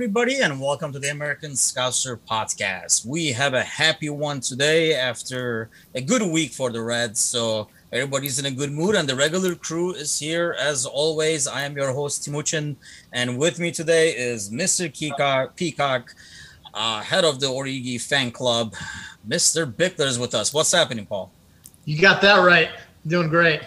Everybody, and welcome to the American Scouser podcast. We have a happy one today after a good week for the Reds. So everybody's in a good mood, and the regular crew is here as always. I am your host Timuchin, and with me today is Mr. Peacock, Peacock uh, head of the Origi fan club. Mr. Bickler is with us. What's happening, Paul? You got that right. Doing great.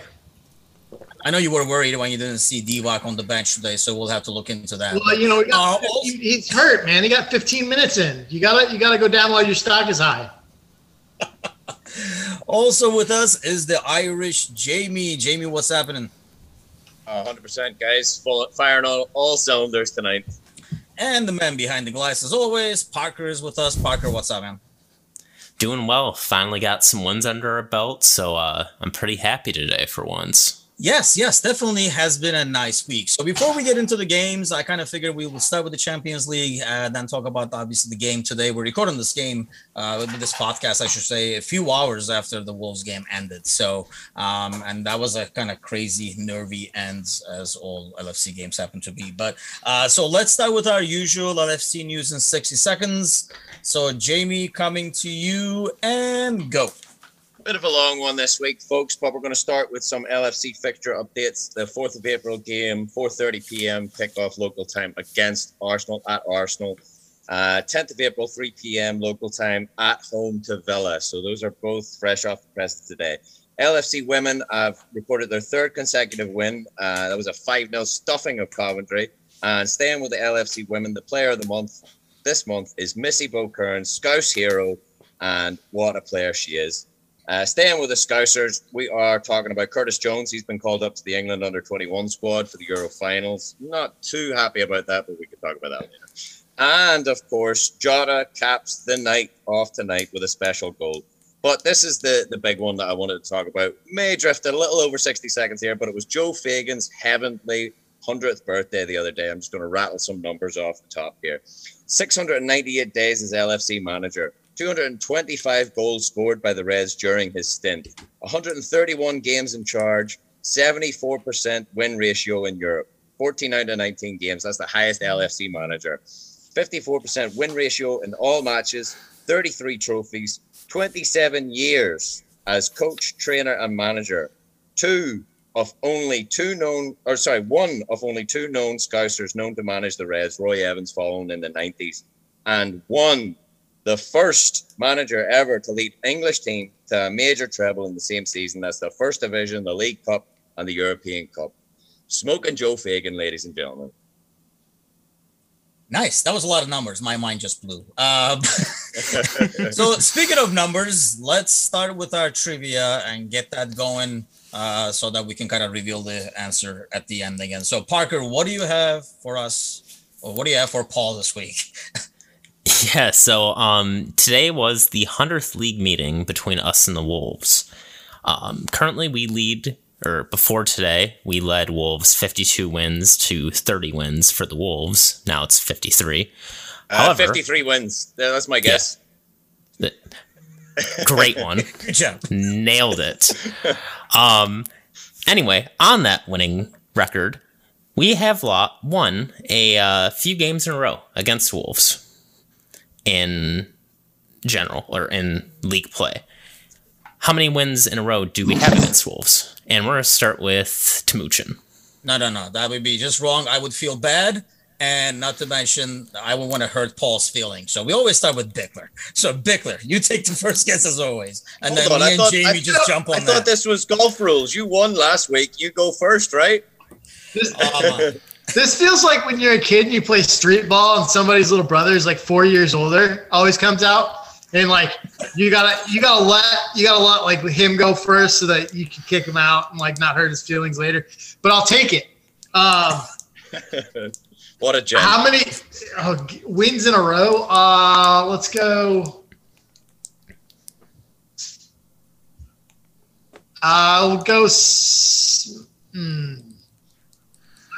I know you were worried when you didn't see Divock on the bench today, so we'll have to look into that. Well, you know, got, uh, he's hurt, man. He got 15 minutes in. You gotta, you gotta go down while your stock is high. also with us is the Irish Jamie. Jamie, what's happening? Uh, 100%, guys. Full firing on all cylinders tonight. And the man behind the glass, as always, Parker is with us. Parker, what's up, man? Doing well. Finally got some wins under our belt, so uh, I'm pretty happy today for once. Yes, yes, definitely has been a nice week. So before we get into the games, I kind of figured we will start with the Champions League and then talk about obviously the game today. We're recording this game, uh, this podcast, I should say, a few hours after the Wolves game ended. So, um, and that was a kind of crazy, nervy end as all LFC games happen to be. But uh, so let's start with our usual LFC news in 60 seconds. So, Jamie, coming to you and go. Bit of a long one this week, folks, but we're going to start with some LFC fixture updates. The 4th of April game, 4.30 p.m. kickoff local time against Arsenal at Arsenal. Uh, 10th of April, 3 p.m. local time at home to Villa. So those are both fresh off the press today. LFC women have reported their third consecutive win. Uh, that was a 5 0 stuffing of Coventry. And staying with the LFC women, the player of the month this month is Missy Bo Kearns, Scouse hero, and what a player she is. Uh, staying with the Scousers, we are talking about Curtis Jones. He's been called up to the England under 21 squad for the Euro finals. Not too happy about that, but we can talk about that later. And of course, Jota caps the night off tonight with a special goal. But this is the, the big one that I wanted to talk about. May drift a little over 60 seconds here, but it was Joe Fagan's heavenly 100th birthday the other day. I'm just going to rattle some numbers off the top here. 698 days as LFC manager. 225 goals scored by the Reds during his stint, 131 games in charge, 74% win ratio in Europe, 14 out of 19 games. That's the highest LFC manager. 54% win ratio in all matches, 33 trophies, 27 years as coach, trainer, and manager. Two of only two known, or sorry, one of only two known Scousers known to manage the Reds, Roy Evans, following in the 90s, and one the first manager ever to lead English team to a major treble in the same season. That's the First Division, the League Cup, and the European Cup. Smokin' Joe Fagan, ladies and gentlemen. Nice. That was a lot of numbers. My mind just blew. Um, so, speaking of numbers, let's start with our trivia and get that going uh, so that we can kind of reveal the answer at the end again. So, Parker, what do you have for us, or what do you have for Paul this week? Yeah, so um, today was the 100th league meeting between us and the Wolves. Um, currently, we lead, or before today, we led Wolves 52 wins to 30 wins for the Wolves. Now it's 53. Uh, However, 53 wins. That's my guess. Yeah, great one. Good job. Nailed it. Um, anyway, on that winning record, we have won a uh, few games in a row against Wolves in general or in league play. How many wins in a row do we have against Wolves? And we're going to start with Timuchin. No, no, no. That would be just wrong. I would feel bad. And not to mention, I would want to hurt Paul's feelings. So we always start with Bickler. So Bickler, you take the first guess as always, and Hold then on, me I and thought, Jamie I just thought, jump on I that. thought this was golf rules. You won last week. You go first, right? This, uh, this feels like when you're a kid and you play street ball and somebody's little brother is like four years older, always comes out and like you gotta you gotta let you gotta let like him go first so that you can kick him out and like not hurt his feelings later. But I'll take it. Um, what a gem. How many oh, wins in a row? Uh, let's go. I'll go. Hmm.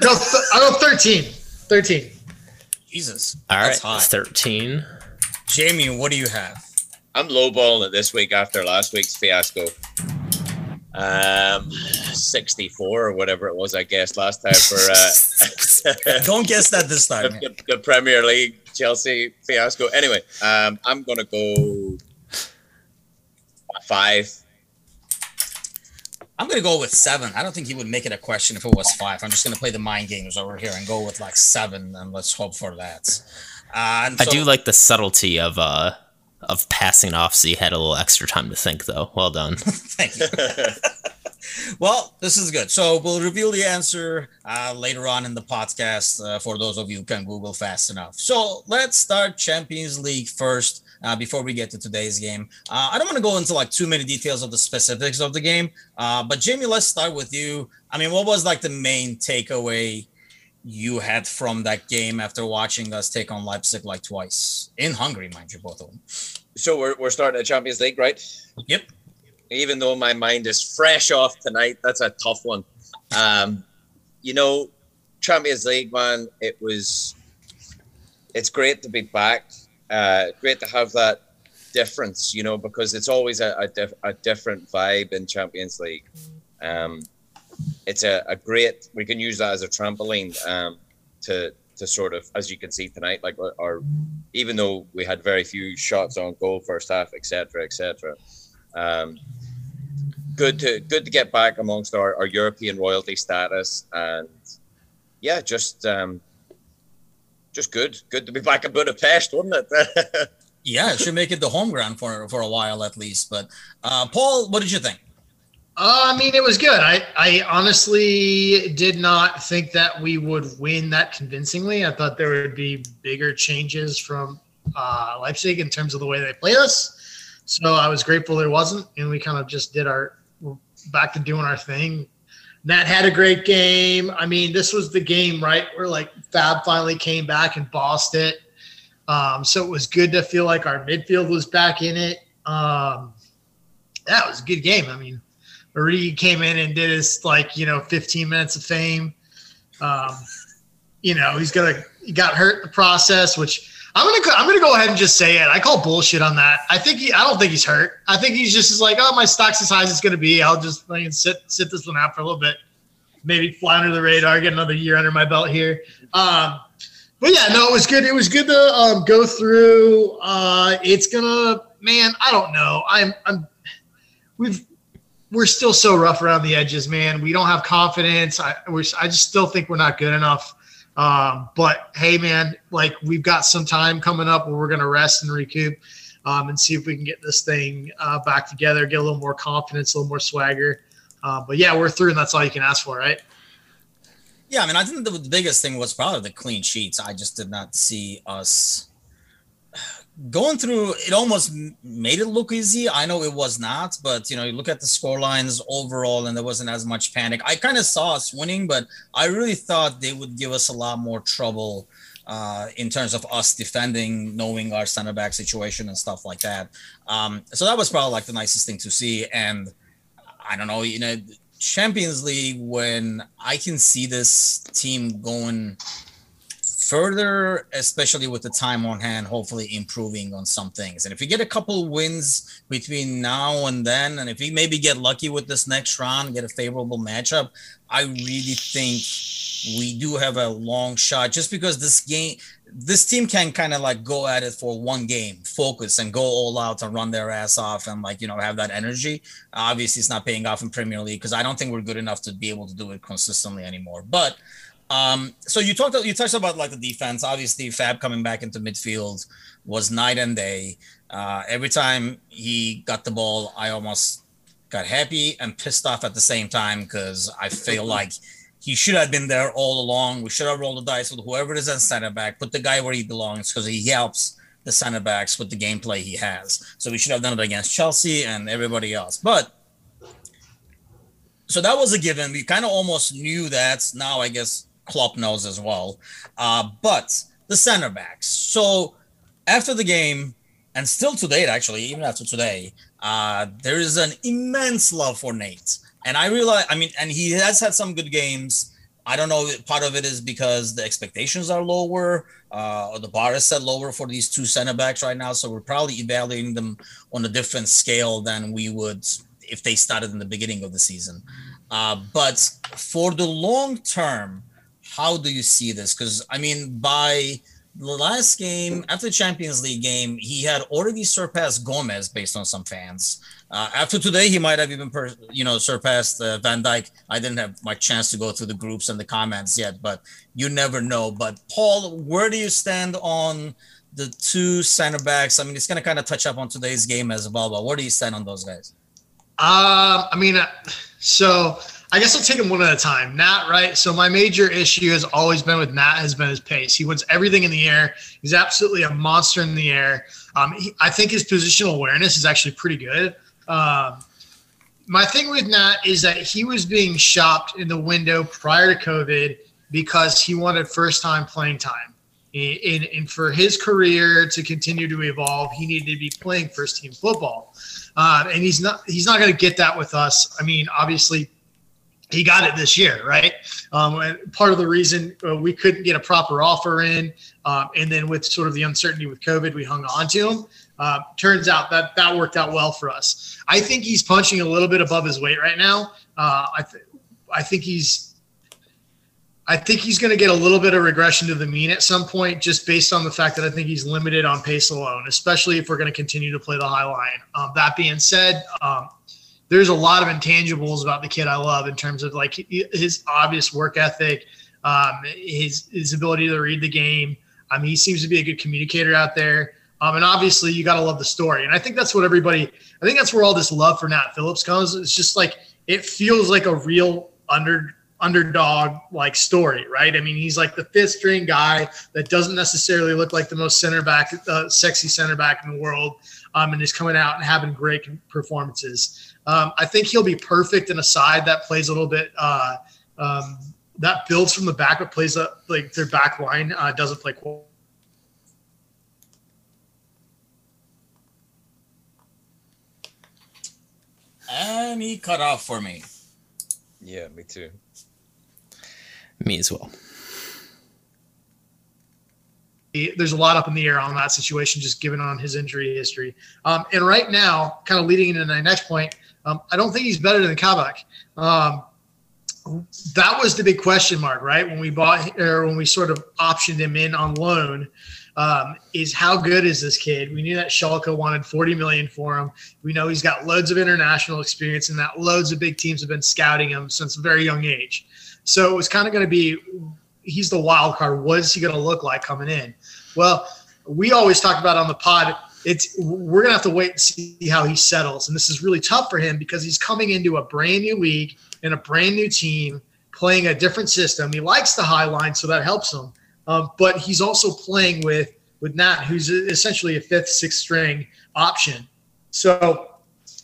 No, th- I go 13. 13. Jesus. All right, high. 13. Jamie, what do you have? I'm lowballing it this week after last week's fiasco. Um, 64 or whatever it was, I guess, last time for. Uh, Don't guess that this time. The, the, the, Premier League Chelsea fiasco. Anyway, um, I'm going to go five. I'm going to go with seven. I don't think he would make it a question if it was five. I'm just going to play the mind games over here and go with like seven, and let's hope for that. Uh, so- I do like the subtlety of uh, of passing off so you had a little extra time to think though well done thank you well this is good so we'll reveal the answer uh, later on in the podcast uh, for those of you who can google fast enough so let's start champions league first uh, before we get to today's game uh, i don't want to go into like too many details of the specifics of the game uh, but jamie let's start with you i mean what was like the main takeaway you had from that game after watching us take on Leipzig like twice in Hungary, mind you, both of them. So we're, we're starting the Champions League, right? Yep. Even though my mind is fresh off tonight, that's a tough one. Um, you know, Champions League, man, it was. It's great to be back. Uh, great to have that difference, you know, because it's always a, a, a different vibe in Champions League. Um, it's a, a great we can use that as a trampoline um, to to sort of as you can see tonight like our even though we had very few shots on goal first half etc etc um, good to good to get back amongst our, our european royalty status and yeah just um just good good to be back in budapest wasn't it yeah it should make it the home ground for for a while at least but uh paul what did you think uh, I mean, it was good. I, I honestly did not think that we would win that convincingly. I thought there would be bigger changes from uh, Leipzig in terms of the way they played us. So I was grateful there wasn't, and we kind of just did our back to doing our thing. Nat had a great game. I mean, this was the game, right, where like Fab finally came back and bossed it. Um, so it was good to feel like our midfield was back in it. Um, that was a good game. I mean, Origi came in and did his like you know 15 minutes of fame. Um, you know he's gonna he got hurt in the process, which I'm gonna I'm gonna go ahead and just say it. I call bullshit on that. I think he I don't think he's hurt. I think he's just like oh my stock's as high as it's gonna be. I'll just like, sit sit this one out for a little bit, maybe fly under the radar, get another year under my belt here. Um, but yeah, no, it was good. It was good to um, go through. Uh, it's gonna man. I don't know. I'm I'm we've we're still so rough around the edges, man. We don't have confidence. I we're, I just still think we're not good enough. Um, but hey, man, like we've got some time coming up where we're going to rest and recoup um, and see if we can get this thing uh, back together, get a little more confidence, a little more swagger. Uh, but yeah, we're through, and that's all you can ask for, right? Yeah, I mean, I think the, the biggest thing was probably the clean sheets. I just did not see us going through it almost made it look easy. I know it was not but you know you look at the score lines overall and there wasn't as much panic. I kind of saw us winning but i really thought they would give us a lot more trouble uh, in terms of us defending knowing our center back situation and stuff like that. Um, so that was probably like the nicest thing to see. And i don't know you know champions league when i can see this team going further, especially with the time on hand, hopefully improving on some things. And if we get a couple wins between now and then, and if we maybe get lucky with this next round, get a favorable matchup, I really think we do have a long shot. Just because this game this team can kind of like go at it for one game focus and go all out and run their ass off and like you know have that energy. Obviously it's not paying off in premier league because i don't think we're good enough to be able to do it consistently anymore. But um, so you talked you touched about like the defense. Obviously, Fab coming back into midfield was night and day. Uh, every time he got the ball, I almost got happy and pissed off at the same time because I feel like he should have been there all along. We should have rolled the dice with whoever is at center back, put the guy where he belongs because he helps the center backs with the gameplay he has. So we should have done it against Chelsea and everybody else. But so that was a given. We kind of almost knew that. Now I guess Klopp knows as well. Uh, but the center backs. So after the game, and still to date, actually, even after today, uh, there is an immense love for Nate. And I realize, I mean, and he has had some good games. I don't know. Part of it is because the expectations are lower, uh, or the bar is set lower for these two center backs right now. So we're probably evaluating them on a different scale than we would if they started in the beginning of the season. Uh, but for the long term, how do you see this? Because I mean, by the last game after the Champions League game, he had already surpassed Gomez based on some fans. Uh, after today, he might have even, per, you know, surpassed uh, Van Dijk. I didn't have my chance to go through the groups and the comments yet, but you never know. But Paul, where do you stand on the two center backs? I mean, it's going to kind of touch up on today's game as well. But where do you stand on those guys? Um, I mean, uh, so I guess I'll take them one at a time. Nat, right? So my major issue has always been with Nat has been his pace. He wins everything in the air. He's absolutely a monster in the air. Um, he, I think his positional awareness is actually pretty good. Um, my thing with Nat is that he was being shopped in the window prior to COVID because he wanted first time playing time. And, and for his career to continue to evolve, he needed to be playing first team football. Uh, and he's not he's not going to get that with us. I mean, obviously, he got it this year, right? Um, part of the reason uh, we couldn't get a proper offer in, um, and then with sort of the uncertainty with COVID, we hung on to him. Uh, turns out that that worked out well for us. I think he's punching a little bit above his weight right now. Uh, I, th- I think he's I think he's going to get a little bit of regression to the mean at some point, just based on the fact that I think he's limited on pace alone, especially if we're going to continue to play the high line. Um, that being said, um, there's a lot of intangibles about the kid I love in terms of like his obvious work ethic, um, his his ability to read the game. I mean, he seems to be a good communicator out there. Um, and obviously, you got to love the story. And I think that's what everybody. I think that's where all this love for Nat Phillips comes. It's just like it feels like a real under underdog like story, right? I mean, he's like the fifth string guy that doesn't necessarily look like the most center back, uh, sexy center back in the world, um, and is coming out and having great performances. Um, I think he'll be perfect in a side that plays a little bit uh, um, that builds from the back, but plays up like their back line uh, doesn't play. Cool. And he cut off for me. Yeah, me too. Me as well. There's a lot up in the air on that situation, just given on his injury history. Um, and right now, kind of leading into the next point, um, I don't think he's better than Kabak. Um, that was the big question mark, right? When we bought or when we sort of optioned him in on loan, um, is how good is this kid? We knew that Schalke wanted 40 million for him. We know he's got loads of international experience and that loads of big teams have been scouting him since a very young age. So it was kind of going to be he's the wild card. What is he going to look like coming in? Well, we always talk about on the pod. It's we're gonna have to wait and see how he settles, and this is really tough for him because he's coming into a brand new league and a brand new team, playing a different system. He likes the high line, so that helps him. Um, but he's also playing with with Nat, who's essentially a fifth, sixth string option. So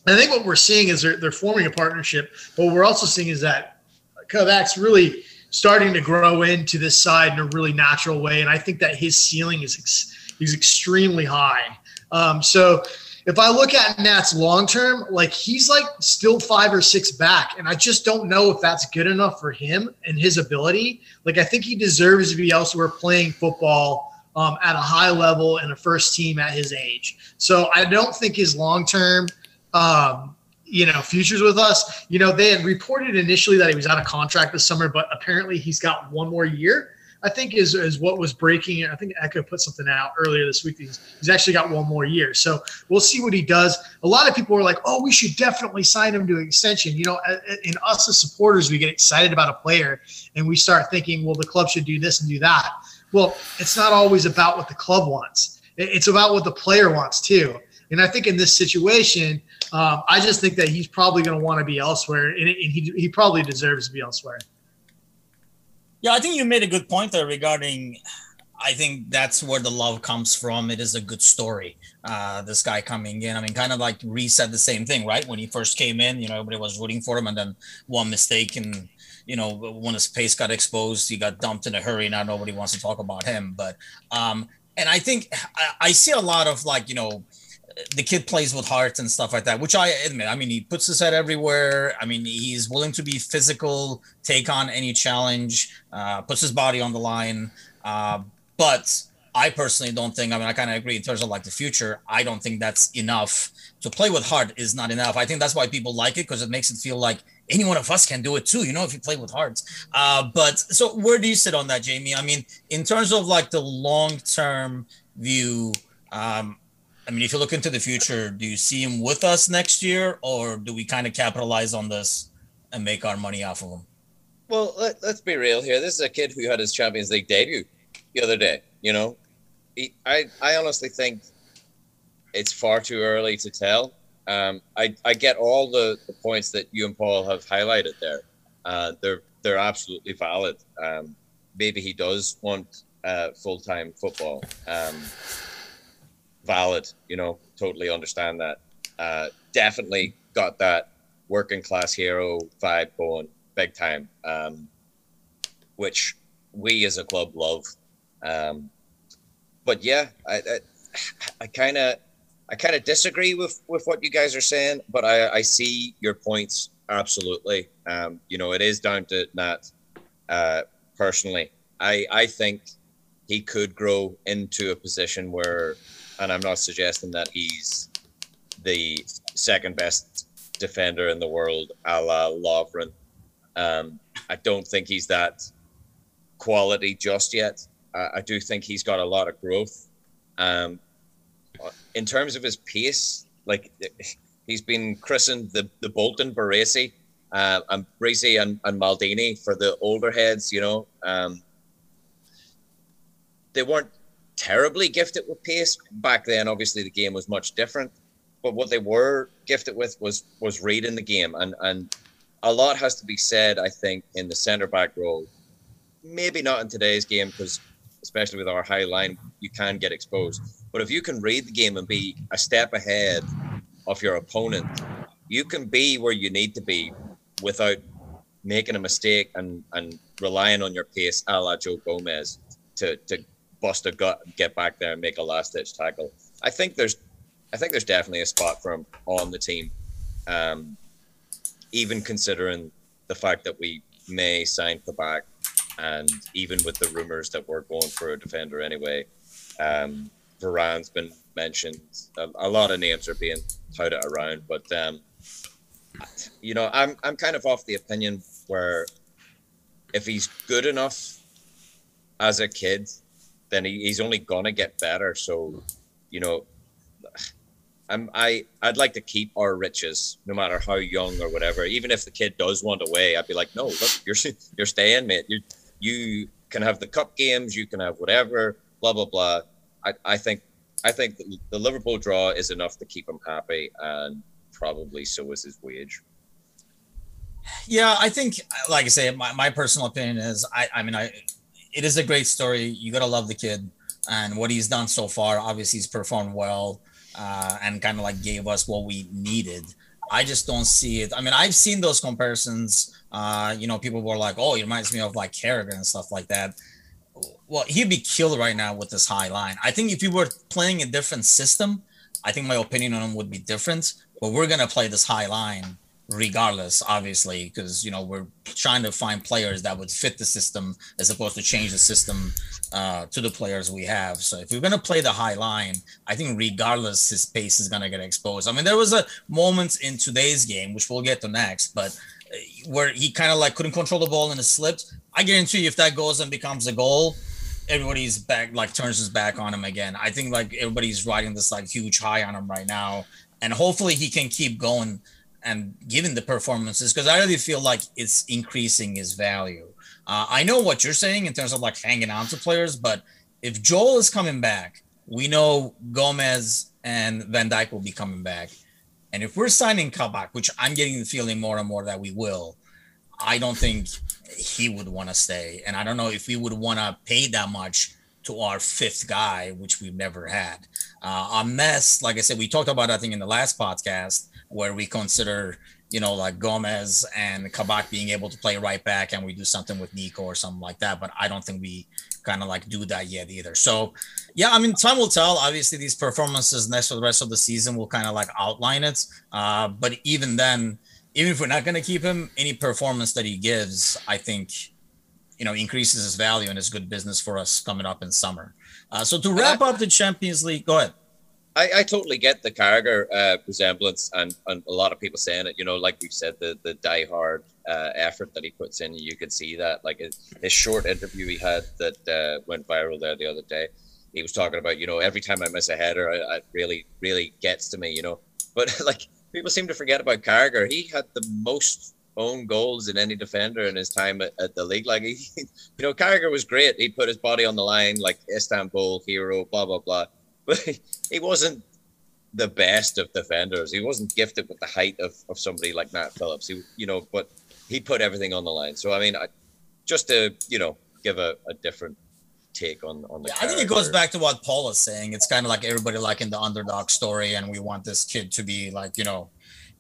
I think what we're seeing is they're, they're forming a partnership. But what we're also seeing is that Kabak's really starting to grow into this side in a really natural way, and I think that his ceiling is ex- he's extremely high. Um, so if I look at Nat's long term, like he's like still five or six back, and I just don't know if that's good enough for him and his ability. Like I think he deserves to be elsewhere playing football um, at a high level and a first team at his age. So I don't think his long term, um, you know, futures with us. You know, they had reported initially that he was out of contract this summer, but apparently he's got one more year. I think is is what was breaking. I think Echo put something out earlier this week. He's, he's actually got one more year, so we'll see what he does. A lot of people were like, "Oh, we should definitely sign him to an extension." You know, in us as supporters, we get excited about a player and we start thinking, "Well, the club should do this and do that." Well, it's not always about what the club wants. It's about what the player wants too. And I think in this situation, um, I just think that he's probably going to want to be elsewhere, and, and he he probably deserves to be elsewhere. Yeah, I think you made a good point there regarding. I think that's where the love comes from. It is a good story. Uh, this guy coming in, I mean, kind of like reset the same thing, right? When he first came in, you know, everybody was rooting for him, and then one mistake, and you know, when his pace got exposed, he got dumped in a hurry. Now nobody wants to talk about him, but um, and I think I, I see a lot of like you know the kid plays with heart and stuff like that, which I admit. I mean, he puts his head everywhere. I mean, he's willing to be physical, take on any challenge, uh, puts his body on the line. Uh, but I personally don't think. I mean, I kind of agree in terms of like the future. I don't think that's enough to play with heart is not enough. I think that's why people like it because it makes it feel like any one of us can do it too. You know, if you play with hearts. Uh, but so where do you sit on that, Jamie? I mean, in terms of like the long term view. Um, I mean, if you look into the future, do you see him with us next year, or do we kind of capitalize on this and make our money off of him? Well, let, us be real here. This is a kid who had his Champions League debut the other day. You know, he, I I honestly think it's far too early to tell. Um, I I get all the, the points that you and Paul have highlighted there. Uh, they're they're absolutely valid. Um, maybe he does want uh, full time football. Um, valid, you know, totally understand that. Uh, definitely got that working class hero vibe going big time, um, which we as a club love. Um, but yeah, I I kind of I kind of disagree with with what you guys are saying, but I I see your points absolutely. Um, you know, it is down to Nat. Uh, personally, I I think he could grow into a position where, and I'm not suggesting that he's the second best defender in the world, a la Lovren. Um, I don't think he's that quality just yet. I, I do think he's got a lot of growth. Um, in terms of his pace, like he's been christened the, the Bolton Baresi, uh, and Baresi and, and Maldini for the older heads, you know. Um, they weren't terribly gifted with pace back then. Obviously, the game was much different, but what they were gifted with was was reading the game, and and a lot has to be said. I think in the centre back role, maybe not in today's game because especially with our high line, you can get exposed. But if you can read the game and be a step ahead of your opponent, you can be where you need to be without making a mistake and, and relying on your pace, a la Joe Gomez, to, to bust a gut, get back there and make a last ditch tackle. I think there's I think there's definitely a spot for him on the team. Um, even considering the fact that we may sign Kabak and even with the rumors that we're going for a defender anyway, um, Varane's been mentioned. A, a, lot of names are being touted around, but um, you know, I'm I'm kind of off the opinion where if he's good enough as a kid, then he, he's only gonna get better. So, you know, I'm I I'd like to keep our riches, no matter how young or whatever. Even if the kid does want away, I'd be like, no, look, you're you're staying, mate. You you can have the cup games, you can have whatever, blah blah blah. I, I think I think the Liverpool draw is enough to keep him happy, and probably so is his wage. Yeah, I think, like I say, my, my personal opinion is, I, I mean, I, it is a great story. You gotta love the kid and what he's done so far. Obviously, he's performed well uh, and kind of like gave us what we needed. I just don't see it. I mean, I've seen those comparisons. Uh, you know, people were like, "Oh, it reminds me of like Carragher and stuff like that." well, he'd be killed right now with this high line. I think if we were playing a different system, I think my opinion on him would be different. But we're gonna play this high line regardless, obviously, because you know we're trying to find players that would fit the system as opposed to change the system uh, to the players we have. So if we're gonna play the high line, I think regardless, his pace is gonna get exposed. I mean, there was a moment in today's game, which we'll get to next, but uh, where he kind of like couldn't control the ball and it slipped. I guarantee you, if that goes and becomes a goal, everybody's back like turns his back on him again. I think like everybody's riding this like huge high on him right now, and hopefully he can keep going and given the performances because I really feel like it's increasing his value. Uh, I know what you're saying in terms of like hanging on to players, but if Joel is coming back, we know Gomez and Van Dijk will be coming back. And if we're signing Kabak, which I'm getting the feeling more and more that we will, I don't think he would want to stay. And I don't know if we would want to pay that much to our fifth guy, which we've never had. Uh, mess, like I said, we talked about, I think, in the last podcast, where we consider, you know, like Gomez and Kabak being able to play right back and we do something with Nico or something like that. But I don't think we kind of like do that yet either. So, yeah, I mean, time will tell. Obviously, these performances next for the rest of the season will kind of like outline it. Uh, but even then, even if we're not going to keep him, any performance that he gives, I think you know increases his value and is good business for us coming up in summer. Uh, so to wrap up the Champions League, go ahead. I, I totally get the Carragher uh, resemblance, and, and a lot of people saying it. You know, like we've said, the the diehard uh, effort that he puts in, you could see that. Like his, short interview he had that uh, went viral there the other day, he was talking about, you know, every time I miss a header, it really really gets to me. You know, but like people seem to forget about Carragher. He had the most own goals in any defender in his time at, at the league. Like he, you know, Carragher was great. He put his body on the line, like Istanbul hero, blah blah blah but he wasn't the best of defenders. He wasn't gifted with the height of, of somebody like Nat Phillips. He, you know, but he put everything on the line. So I mean, I, just to you know give a, a different take on on the. Yeah, I think it goes back to what Paul is saying. It's kind of like everybody liking the underdog story, and we want this kid to be like you know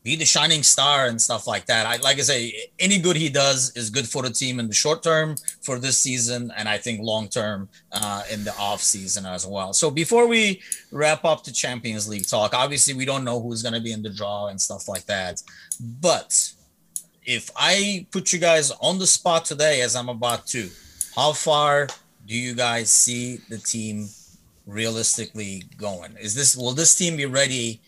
be the shining star and stuff like that. I like I say, any good he does is good for the team in the short term for this season, and I think long term uh, in the off season as well. So before we wrap up the Champions League talk, obviously we don't know who's going to be in the draw and stuff like that. But if I put you guys on the spot today, as I'm about to, how far do you guys see the team realistically going? Is this will this team be ready?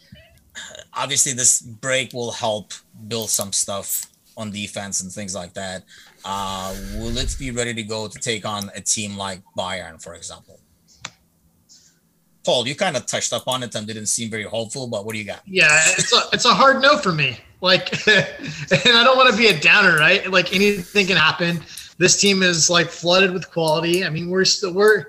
Obviously this break will help build some stuff on defense and things like that. Uh, will it be ready to go to take on a team like Bayern, for example? Paul, you kind of touched up on it and didn't seem very hopeful, but what do you got? Yeah, it's a it's a hard no for me. Like, and I don't want to be a downer, right? Like anything can happen. This team is like flooded with quality. I mean, we're still we're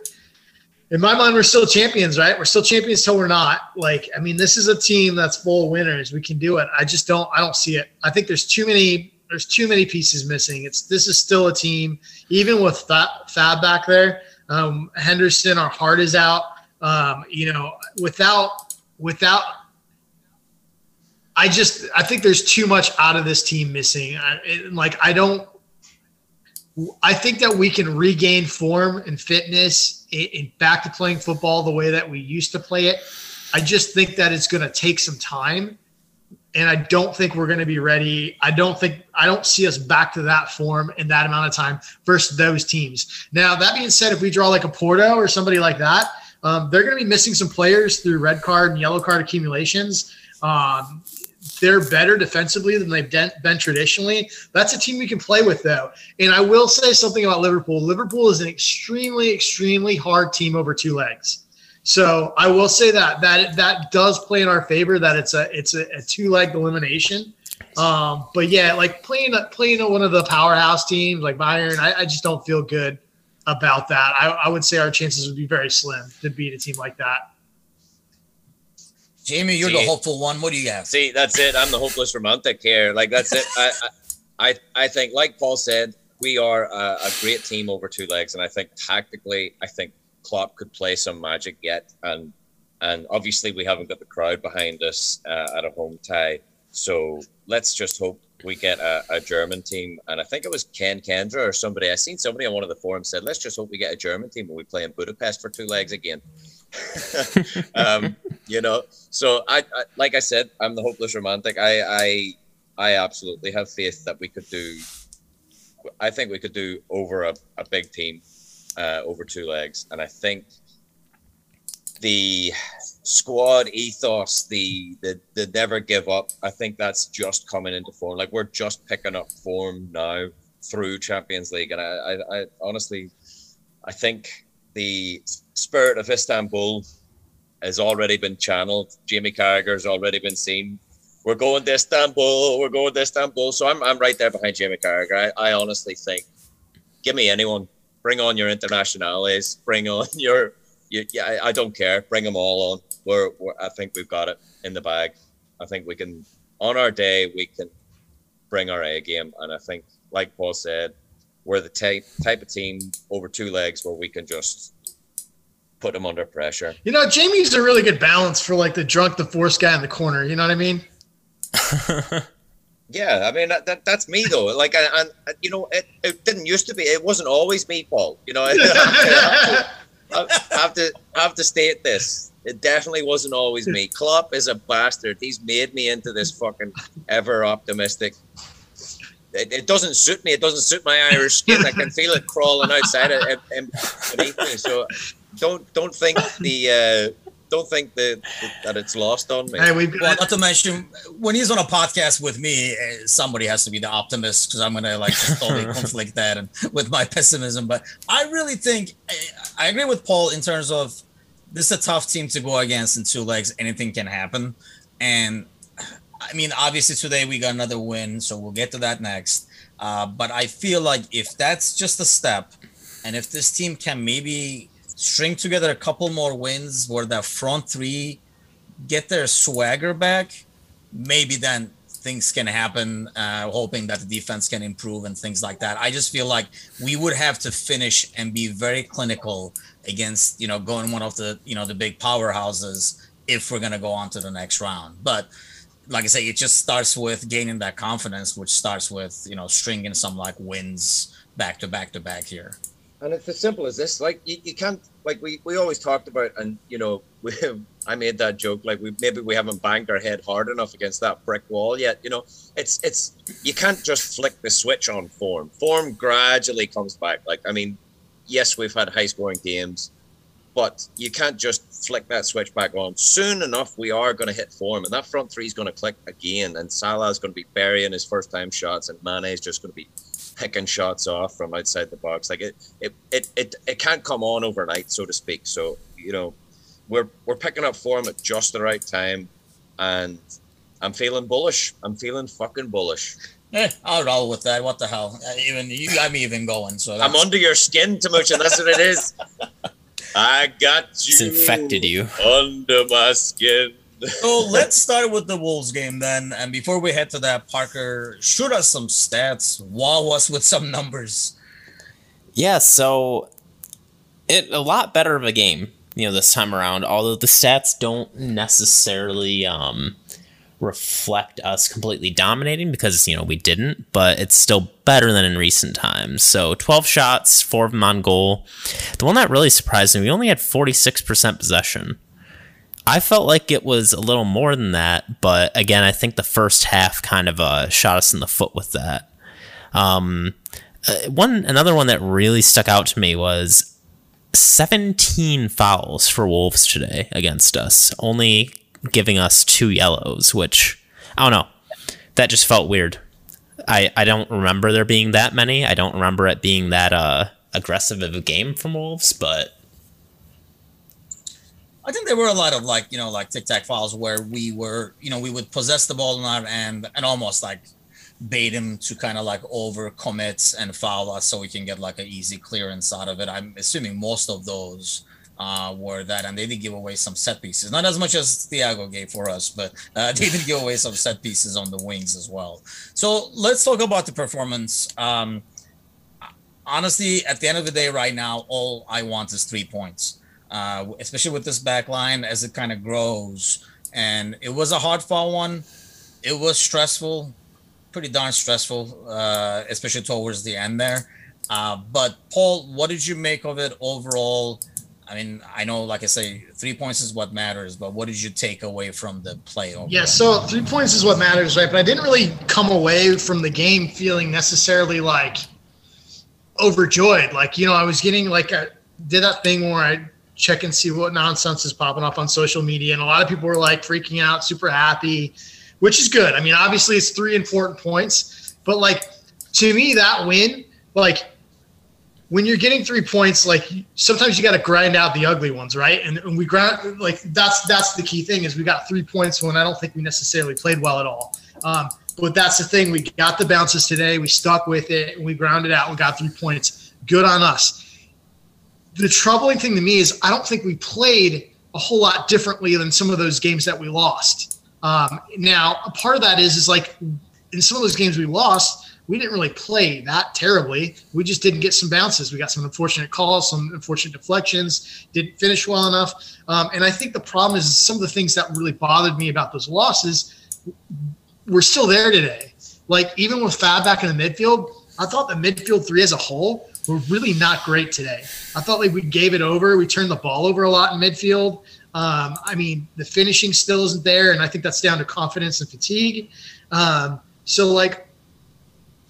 in my mind, we're still champions, right? We're still champions till we're not. Like, I mean, this is a team that's full of winners. We can do it. I just don't. I don't see it. I think there's too many. There's too many pieces missing. It's this is still a team, even with Fab, Fab back there. Um, Henderson, our heart is out. Um, you know, without without I just I think there's too much out of this team missing. I, it, like I don't. I think that we can regain form and fitness and back to playing football the way that we used to play it. I just think that it's going to take some time. And I don't think we're going to be ready. I don't think, I don't see us back to that form in that amount of time versus those teams. Now, that being said, if we draw like a Porto or somebody like that, um, they're going to be missing some players through red card and yellow card accumulations. Um, they're better defensively than they've been traditionally. That's a team we can play with, though. And I will say something about Liverpool. Liverpool is an extremely, extremely hard team over two legs. So I will say that that that does play in our favor. That it's a it's a, a two leg elimination. Um, but yeah, like playing playing one of the powerhouse teams like Bayern, I, I just don't feel good about that. I, I would say our chances would be very slim to beat a team like that. Jamie, you're see, the hopeful one. What do you have? See, that's it. I'm the hopeless romantic here. Like that's it. I, I, I think, like Paul said, we are a, a, great team over two legs, and I think tactically, I think Klopp could play some magic yet, and and obviously we haven't got the crowd behind us uh, at a home tie. So let's just hope we get a, a, German team. And I think it was Ken Kendra or somebody. I seen somebody on one of the forums said, "Let's just hope we get a German team when we play in Budapest for two legs again." um, you know, so I, I, like I said, I'm the hopeless romantic. I, I, I absolutely have faith that we could do. I think we could do over a, a big team, uh, over two legs, and I think the squad ethos, the, the the never give up. I think that's just coming into form. Like we're just picking up form now through Champions League, and I, I, I honestly, I think the spirit of Istanbul has already been channeled. Jamie Carragher's already been seen. We're going to Istanbul. We're going to Istanbul. So I'm, I'm right there behind Jamie Carragher. I, I honestly think, give me anyone. Bring on your internationales. Bring on your, your yeah. I, I don't care. Bring them all on. We're, we're, I think we've got it in the bag. I think we can, on our day, we can bring our A game. And I think, like Paul said, we're the type type of team over two legs where we can just put them under pressure. You know, Jamie's a really good balance for like the drunk, the force guy in the corner. You know what I mean? yeah, I mean that, that, that's me though. Like, and, you know, it, it didn't used to be. It wasn't always me, Paul. You know, I have, to, I have to have to state this. It definitely wasn't always me. Klopp is a bastard. He's made me into this fucking ever optimistic it, it, doesn't suit me. It doesn't suit my Irish skin. I can feel it crawling outside it, beneath me. So don't don't think the uh, don't think that that it's lost on me. Hey, we, well, not to mention when he's on a podcast with me, eh, somebody has to be the optimist because I'm gonna like totally conflict that and with my pessimism. But I really think eh, I agree with Paul in terms of this is a tough team to go against in two legs. Anything can happen, and I mean, obviously today we got another win, so we'll get to that next. Uh, but I feel like if that's just a step, and if this team can maybe string together a couple more wins where the front three get their swagger back, maybe then things can happen. Uh, hoping that the defense can improve and things like that. I just feel like we would have to finish and be very clinical against you know going one of the you know the big powerhouses if we're gonna go on to the next round. But like I say, it just starts with gaining that confidence, which starts with you know stringing some like wins back to back to back here. And it's as simple as this. Like you, you can't like we, we always talked about, and you know, we I made that joke. Like we maybe we haven't banged our head hard enough against that brick wall yet. You know, it's it's you can't just flick the switch on form. Form gradually comes back. Like I mean, yes, we've had high scoring games, but you can't just flick that switch back on. Soon enough, we are going to hit form, and that front three is going to click again. And Salah is going to be burying his first time shots, and Mane is just going to be picking shots off from outside the box. Like it, it, it, it, it can't come on overnight, so to speak. So you know, we're we're picking up form at just the right time, and I'm feeling bullish. I'm feeling fucking bullish. Eh, I'll roll with that. What the hell? Even you got me even going. So I'm under your skin, Timuchin. That's what it is. I got you. It's infected you under my skin so let's start with the Wolves game then. And before we head to that, Parker, shoot us some stats. Wow us with some numbers. Yeah, so it a lot better of a game, you know, this time around. Although the stats don't necessarily um, reflect us completely dominating because you know we didn't, but it's still better than in recent times. So 12 shots, four of them on goal. The one that really surprised me, we only had 46% possession. I felt like it was a little more than that, but again, I think the first half kind of uh, shot us in the foot with that. Um, uh, one another one that really stuck out to me was 17 fouls for Wolves today against us, only giving us two yellows, which I don't know. That just felt weird. I, I don't remember there being that many. I don't remember it being that uh, aggressive of a game from Wolves, but I think there were a lot of like you know like tic tac files where we were you know we would possess the ball our end and almost like bait him to kind of like over commit and foul us so we can get like an easy clearance out of it. I'm assuming most of those uh, were that, and they did give away some set pieces. Not as much as Thiago gave for us, but uh, they did give away some set pieces on the wings as well. So let's talk about the performance. Um, honestly, at the end of the day, right now, all I want is three points uh, especially with this back line as it kind of grows. And it was a hard fought one. It was stressful, pretty darn stressful, uh, especially towards the end there. Uh, but Paul, what did you make of it overall? I mean, I know, like I say, three points is what matters, but what did you take away from the play? Overall? Yeah, so three points is what matters, right? But I didn't really come away from the game feeling necessarily like overjoyed. Like, you know, I was getting like, I did that thing where I check and see what nonsense is popping up on social media. And a lot of people were like freaking out, super happy, which is good. I mean, obviously it's three important points, but like to me, that win, like when you're getting three points, like sometimes you got to grind out the ugly ones, right? And, and we grind like that's that's the key thing is we got three points when I don't think we necessarily played well at all. Um, but that's the thing. We got the bounces today. We stuck with it. And we grounded out. We got three points. Good on us the troubling thing to me is I don't think we played a whole lot differently than some of those games that we lost. Um, now, a part of that is is like in some of those games we lost, we didn't really play that terribly. We just didn't get some bounces. We got some unfortunate calls, some unfortunate deflections, didn't finish well enough. Um, and I think the problem is some of the things that really bothered me about those losses were still there today. Like even with Fab back in the midfield, I thought the midfield three as a whole were really not great today. I thought like we gave it over. We turned the ball over a lot in midfield. Um, I mean, the finishing still isn't there, and I think that's down to confidence and fatigue. Um, so like,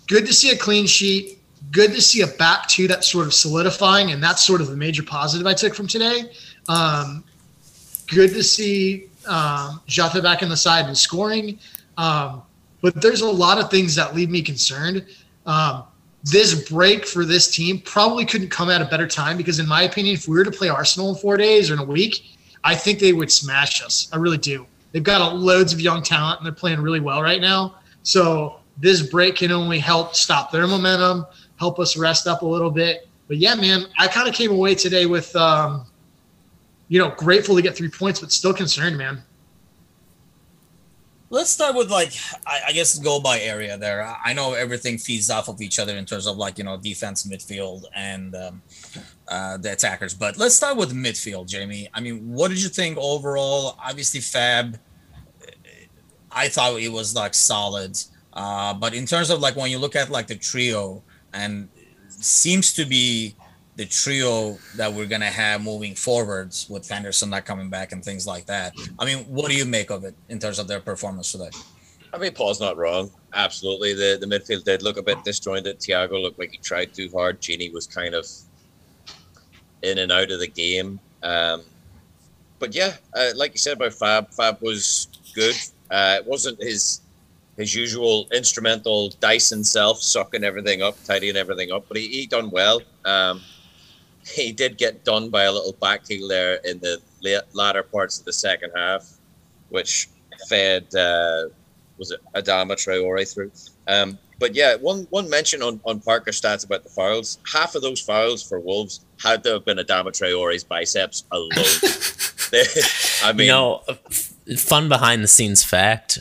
good to see a clean sheet. Good to see a back two that's sort of solidifying, and that's sort of the major positive I took from today. Um, good to see um, Jota back in the side and scoring. Um, but there's a lot of things that leave me concerned. Um, this break for this team probably couldn't come at a better time because, in my opinion, if we were to play Arsenal in four days or in a week, I think they would smash us. I really do. They've got loads of young talent and they're playing really well right now. So this break can only help stop their momentum, help us rest up a little bit. But yeah, man, I kind of came away today with, um, you know, grateful to get three points, but still concerned, man. Let's start with like I, I, guess go by area there. I know everything feeds off of each other in terms of like you know defense, midfield, and um, uh, the attackers. But let's start with midfield, Jamie. I mean, what did you think overall? Obviously, Fab. I thought it was like solid, uh, but in terms of like when you look at like the trio, and seems to be the trio that we're gonna have moving forwards with Henderson not coming back and things like that. I mean, what do you make of it in terms of their performance today? I mean, Paul's not wrong. Absolutely, the the midfield did look a bit disjointed. Thiago looked like he tried too hard. Gini was kind of in and out of the game. Um, but yeah, uh, like you said about Fab, Fab was good. Uh, it wasn't his his usual instrumental Dyson self, sucking everything up, tidying everything up, but he, he done well. Um, he did get done by a little back heel there in the latter parts of the second half, which fed uh, was it Adama Traore through. Um, but yeah, one one mention on, on Parker stats about the fouls. Half of those fouls for Wolves had to have been Adama Traore's biceps alone. I mean, you know, fun behind the scenes fact.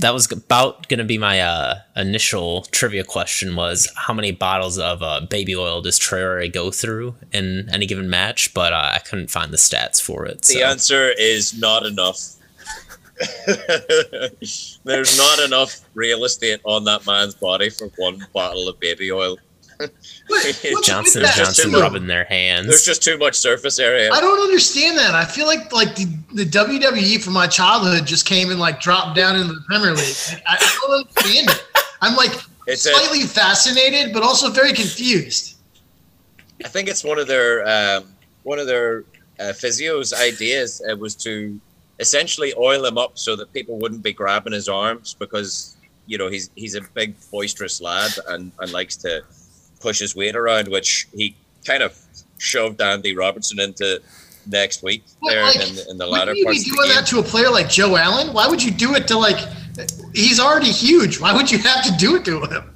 That was about going to be my uh, initial trivia question: was how many bottles of uh, baby oil does Traore go through in any given match? But uh, I couldn't find the stats for it. The answer is not enough. There's not enough real estate on that man's body for one bottle of baby oil. Johnson and Johnson rubbing their hands. There's just too much surface area. I don't understand that. I feel like like the, the WWE from my childhood just came and like dropped down into the Premier League. I, I don't understand it. I'm like it's slightly a, fascinated, but also very confused. I think it's one of their um, one of their uh, physios' ideas. It was to essentially oil him up so that people wouldn't be grabbing his arms because you know he's he's a big boisterous lad and, and likes to push his weight around, which he kind of shoved Andy Robertson into next week there like, in, in, the latter part. Would you be doing that to a player like Joe Allen? Why would you do it to like? He's already huge. Why would you have to do it to him?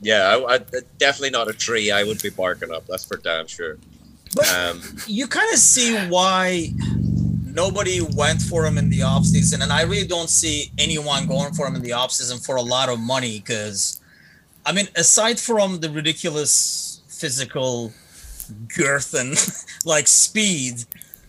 Yeah, I, I, definitely not a tree. I would be barking up. That's for damn sure. But um, you kind of see why nobody went for him in the offseason. And I really don't see anyone going for him in the offseason for a lot of money because, I mean, aside from the ridiculous physical girth and like speed,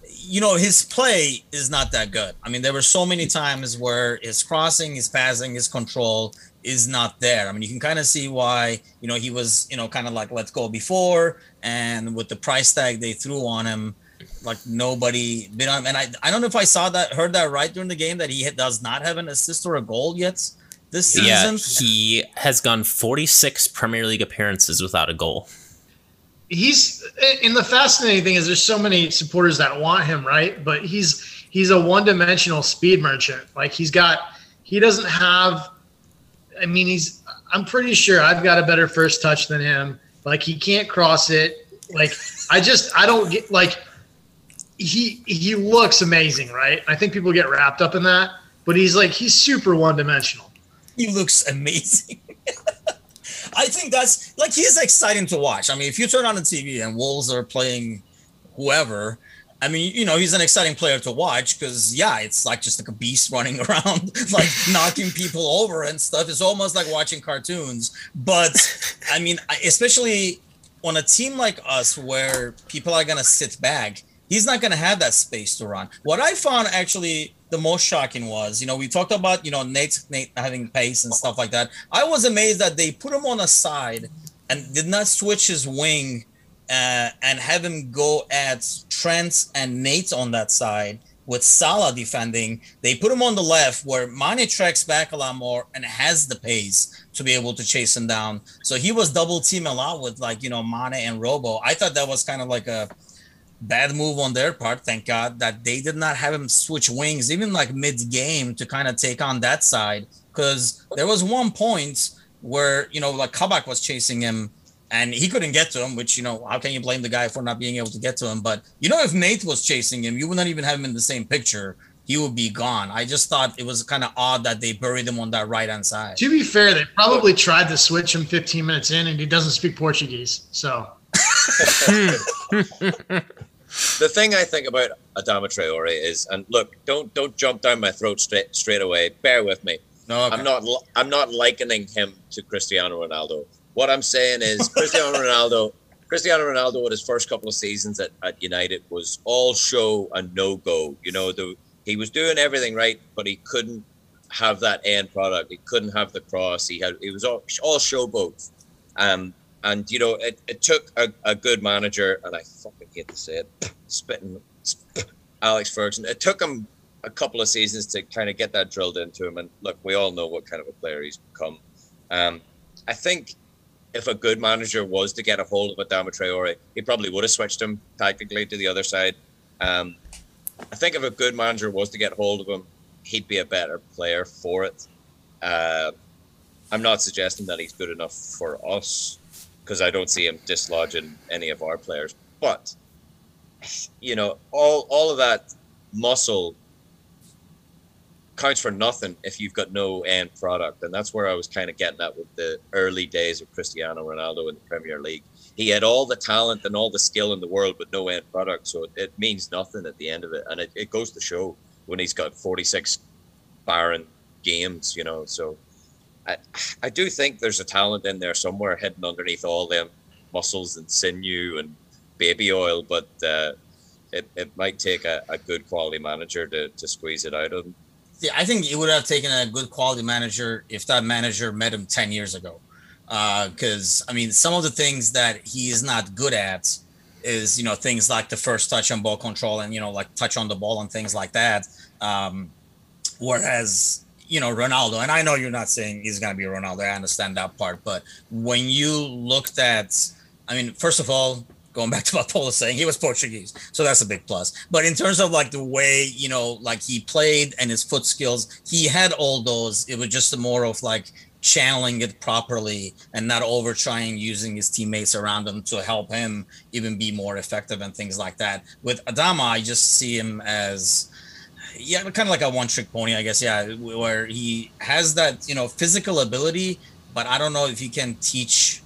you know, his play is not that good. I mean, there were so many times where his crossing, his passing, his control is not there. I mean, you can kind of see why, you know, he was, you know, kind of like let's go before. And with the price tag they threw on him, like nobody been on. him. And I, I don't know if I saw that, heard that right during the game that he does not have an assist or a goal yet this season. Yeah, he has gone 46 Premier League appearances without a goal. He's in the fascinating thing is there's so many supporters that want him, right? But he's he's a one-dimensional speed merchant. Like he's got he doesn't have I mean he's I'm pretty sure I've got a better first touch than him. Like he can't cross it. Like I just I don't get like he he looks amazing, right? I think people get wrapped up in that, but he's like he's super one dimensional. He looks amazing. I think that's like he's exciting to watch. I mean, if you turn on the TV and Wolves are playing whoever, I mean, you know, he's an exciting player to watch because yeah, it's like just like a beast running around, like knocking people over and stuff. It's almost like watching cartoons. But I mean, especially on a team like us where people are gonna sit back he's not to have that space to run. What I found actually the most shocking was, you know, we talked about, you know, Nate, Nate having pace and stuff like that. I was amazed that they put him on a side and did not switch his wing uh, and have him go at Trent and Nate on that side with Salah defending, they put him on the left where Mane tracks back a lot more and has the pace to be able to chase him down. So he was double team a lot with like, you know, Mane and Robo. I thought that was kind of like a bad move on their part. Thank God that they did not have him switch wings, even like mid game to kind of take on that side. Cause there was one point where, you know, like Kabak was chasing him and he couldn't get to him, which you know, how can you blame the guy for not being able to get to him? But you know, if Nate was chasing him, you would not even have him in the same picture. He would be gone. I just thought it was kind of odd that they buried him on that right hand side. To be fair, they probably tried to switch him 15 minutes in, and he doesn't speak Portuguese. So the thing I think about Adama Traore is, and look, don't don't jump down my throat straight straight away. Bear with me. No, okay. I'm not I'm not likening him to Cristiano Ronaldo. What I'm saying is Cristiano Ronaldo, Cristiano Ronaldo, in his first couple of seasons at, at United, was all show and no go. You know, the, he was doing everything right, but he couldn't have that end product. He couldn't have the cross. He had it was all all showboat. Um, and you know, it, it took a, a good manager, and I fucking hate to say it, spitting Alex Ferguson. It took him a couple of seasons to kind of get that drilled into him. And look, we all know what kind of a player he's become. Um, I think if a good manager was to get a hold of Adama Traore, he probably would have switched him tactically to the other side. Um, I think if a good manager was to get hold of him, he'd be a better player for it. Uh, I'm not suggesting that he's good enough for us because I don't see him dislodging any of our players. But you know, all all of that muscle counts for nothing if you've got no end product. And that's where I was kind of getting at with the early days of Cristiano Ronaldo in the Premier League. He had all the talent and all the skill in the world, but no end product. So it, it means nothing at the end of it. And it, it goes to show when he's got 46 barren games, you know. So I, I do think there's a talent in there somewhere hidden underneath all them muscles and sinew and baby oil, but uh, it, it might take a, a good quality manager to, to squeeze it out of him. Yeah, I think it would have taken a good quality manager if that manager met him 10 years ago. Because, uh, I mean, some of the things that he is not good at is, you know, things like the first touch on ball control and, you know, like touch on the ball and things like that. Um, whereas, you know, Ronaldo, and I know you're not saying he's going to be Ronaldo, I understand that part. But when you looked at, I mean, first of all, going back to what Paul was saying, he was Portuguese, so that's a big plus. But in terms of like the way you know, like he played and his foot skills, he had all those. It was just more of like channeling it properly and not over trying using his teammates around him to help him even be more effective and things like that. With Adama, I just see him as yeah, kind of like a one trick pony, I guess. Yeah, where he has that you know physical ability, but I don't know if he can teach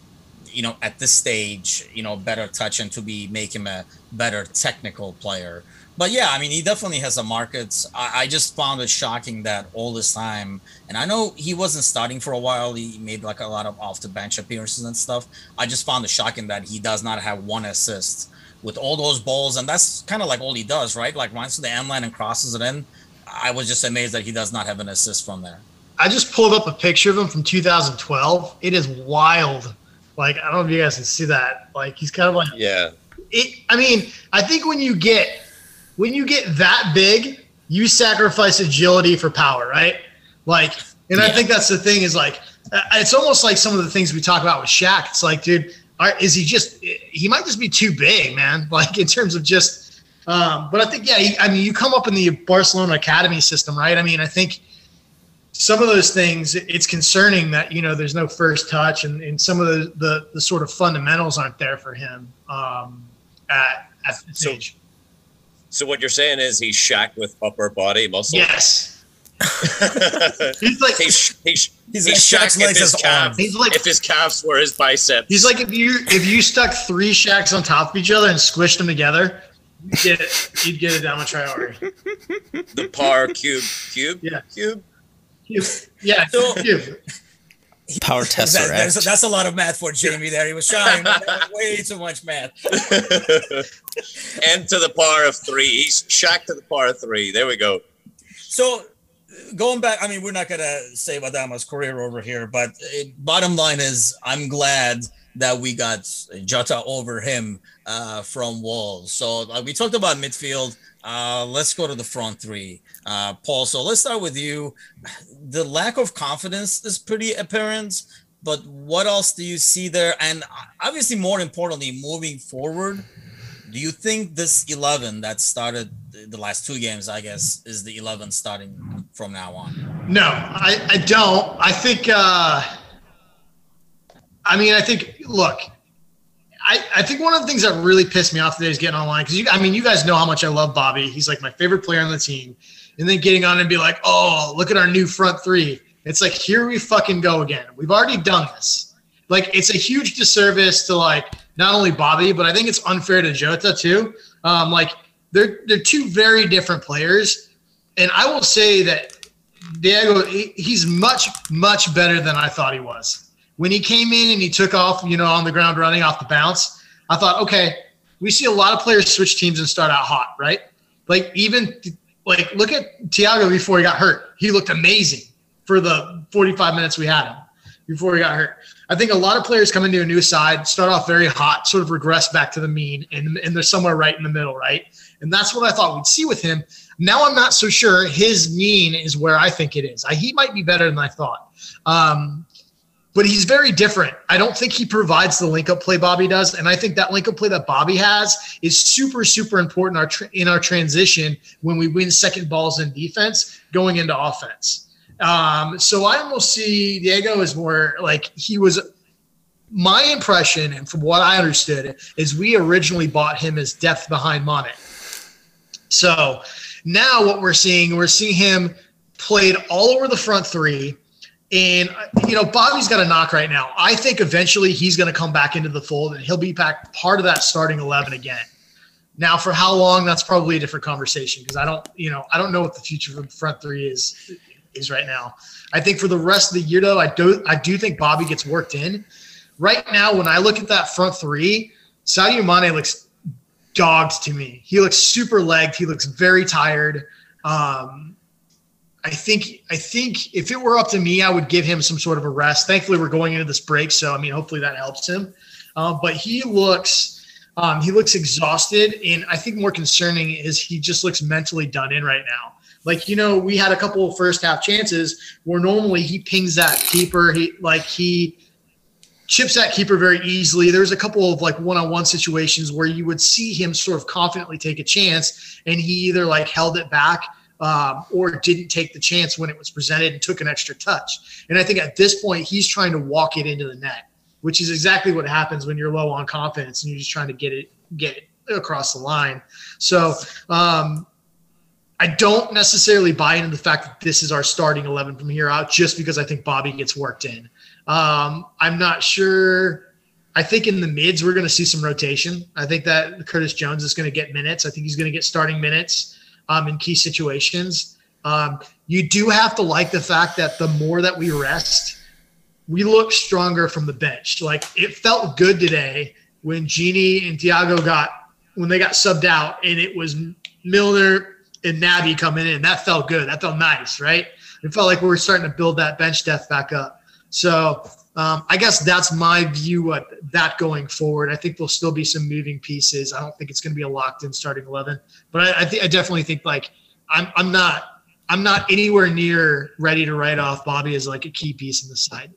you know, at this stage, you know, better touch and to be make him a better technical player. But yeah, I mean, he definitely has a market. I, I, just found it shocking that all this time, and I know he wasn't starting for a while. He made like a lot of off the bench appearances and stuff. I just found it shocking that he does not have one assist with all those balls, and that's kind of like all he does, right? Like runs to the end line and crosses it in. I was just amazed that he does not have an assist from there. I just pulled up a picture of him from 2012. It is wild like I don't know if you guys can see that. Like he's kind of like yeah. It. I mean, I think when you get when you get that big, you sacrifice agility for power, right? Like, and yeah. I think that's the thing is like uh, it's almost like some of the things we talk about with Shaq. It's like, dude, is he just he might just be too big, man? Like in terms of just. Um, but I think yeah, he, I mean, you come up in the Barcelona academy system, right? I mean, I think some of those things it's concerning that you know there's no first touch and, and some of the, the, the sort of fundamentals aren't there for him um, at at this so, age. So what you're saying is he's Shaq with upper body muscle. Yes. he's like he's he's, he's, he's Shaq's legs his calf, He's like if his calves were his biceps. He's like if you if you stuck three Shaqs on top of each other and squished them together, you'd get it, you'd get Adama Traore. The par cube cube yeah cube yeah, so, Power test. That, that's, that's, a lot of math for Jamie there. He was trying way too much math. and to the power of three. He's Shaq to the power of three. There we go. So going back, I mean, we're not going to say Adama's career over here, but it, bottom line is I'm glad that we got Jota over him uh, from Wolves. So uh, we talked about midfield. Uh, let's go to the front three, uh, Paul. So let's start with you. The lack of confidence is pretty apparent, but what else do you see there? And obviously, more importantly, moving forward, do you think this 11 that started the last two games, I guess, is the 11 starting from now on? No, I, I don't. I think, uh, I mean, I think, look, I, I think one of the things that really pissed me off today is getting online because I mean, you guys know how much I love Bobby. He's like my favorite player on the team. And then getting on and be like, oh, look at our new front three. It's like, here we fucking go again. We've already done this. Like, it's a huge disservice to like not only Bobby, but I think it's unfair to Jota too. Um, like, they're they're two very different players, and I will say that Diogo he's much much better than I thought he was. When he came in and he took off, you know, on the ground running off the bounce, I thought, okay, we see a lot of players switch teams and start out hot, right? Like even like look at Thiago before he got hurt. He looked amazing for the 45 minutes we had him before he got hurt. I think a lot of players come into a new side, start off very hot, sort of regress back to the mean, and, and they're somewhere right in the middle, right? And that's what I thought we'd see with him. Now I'm not so sure his mean is where I think it is. I, he might be better than I thought. Um, but he's very different. I don't think he provides the link up play Bobby does, and I think that link up play that Bobby has is super super important in our transition when we win second balls in defense going into offense. Um, so I almost see Diogo as more like he was. My impression, and from what I understood, is we originally bought him as depth behind Mane. So now what we're seeing, we're seeing him played all over the front three. And you know, Bobby's got a knock right now. I think eventually he's going to come back into the fold and he'll be back part of that starting eleven again. Now, for how long? That's probably a different conversation because I don't, you know, I don't know what the future of the front three is is right now. I think for the rest of the year, though, I do I do think Bobby gets worked in. Right now, when I look at that front three, Sadio Mane looks dogged to me. He looks super legged. He looks very tired. Um, I think I think if it were up to me, I would give him some sort of a rest. Thankfully, we're going into this break, so I mean, hopefully that helps him. Um, but he looks um, he looks exhausted, and I think more concerning is he just looks mentally done in right now. Like you know, we had a couple of first half chances where normally he pings that keeper. He like he chips that keeper very easily. There was a couple of like one-on-one situations where you would see him sort of confidently take a chance, and he either like held it back um, or didn't take the chance when it was presented and took an extra touch. And I think at this point he's trying to walk it into the net, which is exactly what happens when you're low on confidence and you're just trying to get it get it across the line. So. Um, I don't necessarily buy into the fact that this is our starting 11 from here out just because I think Bobby gets worked in. Um, I'm not sure. I think in the mids we're going to see some rotation. I think that Curtis Jones is going to get minutes. I think he's going to get starting minutes um, in key situations. Um, you do have to like the fact that the more that we rest, we look stronger from the bench. Like it felt good today when Gini and Thiago got when they got subbed out, and it was Milner and Naby coming in. That felt good. That felt nice, right? It felt like we were starting to build that bench depth back up. So um, I guess that's my view of that going forward. I think there'll still be some moving pieces. I don't think it's going to be a locked in starting eleven, but I, I, th- I definitely think like I'm I'm not I'm not anywhere near ready to write off Bobby as like a key piece in the side.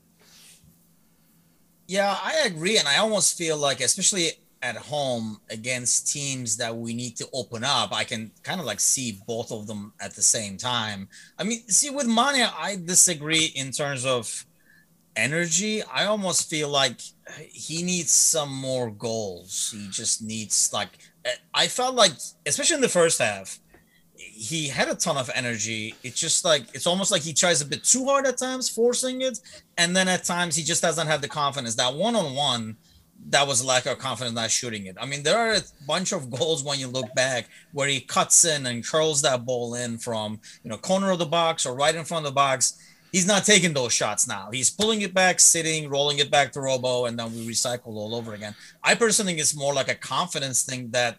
Yeah, I agree, and I almost feel like, especially at home against teams that we need to open up, I can kind of like see both of them at the same time. I mean, see, with Mane, I disagree in terms of energy. I almost feel like he needs some more goals. He just needs like eh, I felt like, especially in the first half, he had a ton of energy. It's just like it's almost like he tries a bit too hard at times, forcing it, and then at times he just doesn't have the confidence. That one on one, that was lack of confidence not shooting it. I mean, there are a bunch of goals when you look back where he cuts in and curls that ball in from you know corner of the box or right in front of the box he's not taking those shots now. He's pulling it back, sitting, rolling it back to Robo, and then we recycle all over again. I personally think it's more like a confidence thing that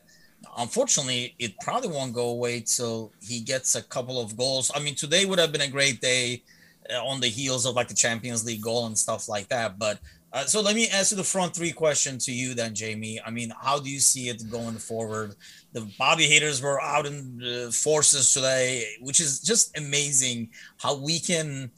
unfortunately it probably won't go away till he gets a couple of goals. I mean, today would have been a great day uh, on the heels of like the Champions League goal and stuff like that, but Uh, so let me answer the front three question to you then, Jamie. I mean, how do you see it going forward? The Bobby haters were out in forces today, which is just amazing how we can,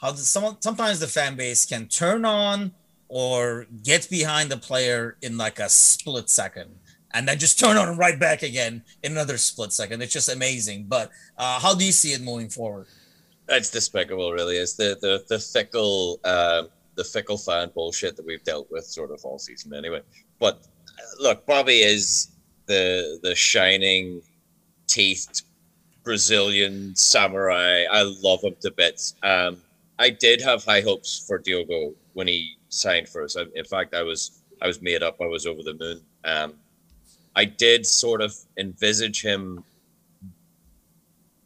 how the, some, sometimes the fan base can turn on or get behind the player in like a split second and then just turn on right back again in another split second. It's just amazing. But uh, how do you see it moving forward? It's despicable, really. It's the the the fickle uh, the fickle fan bullshit that we've dealt with sort of all season anyway. But uh, look, Bobby is the the shining teethed Brazilian samurai. I love him to bits. Um, I did have high hopes for Diogo when he signed for us. In fact, I was I was made up. I was over the moon. Um, I did sort of envisage him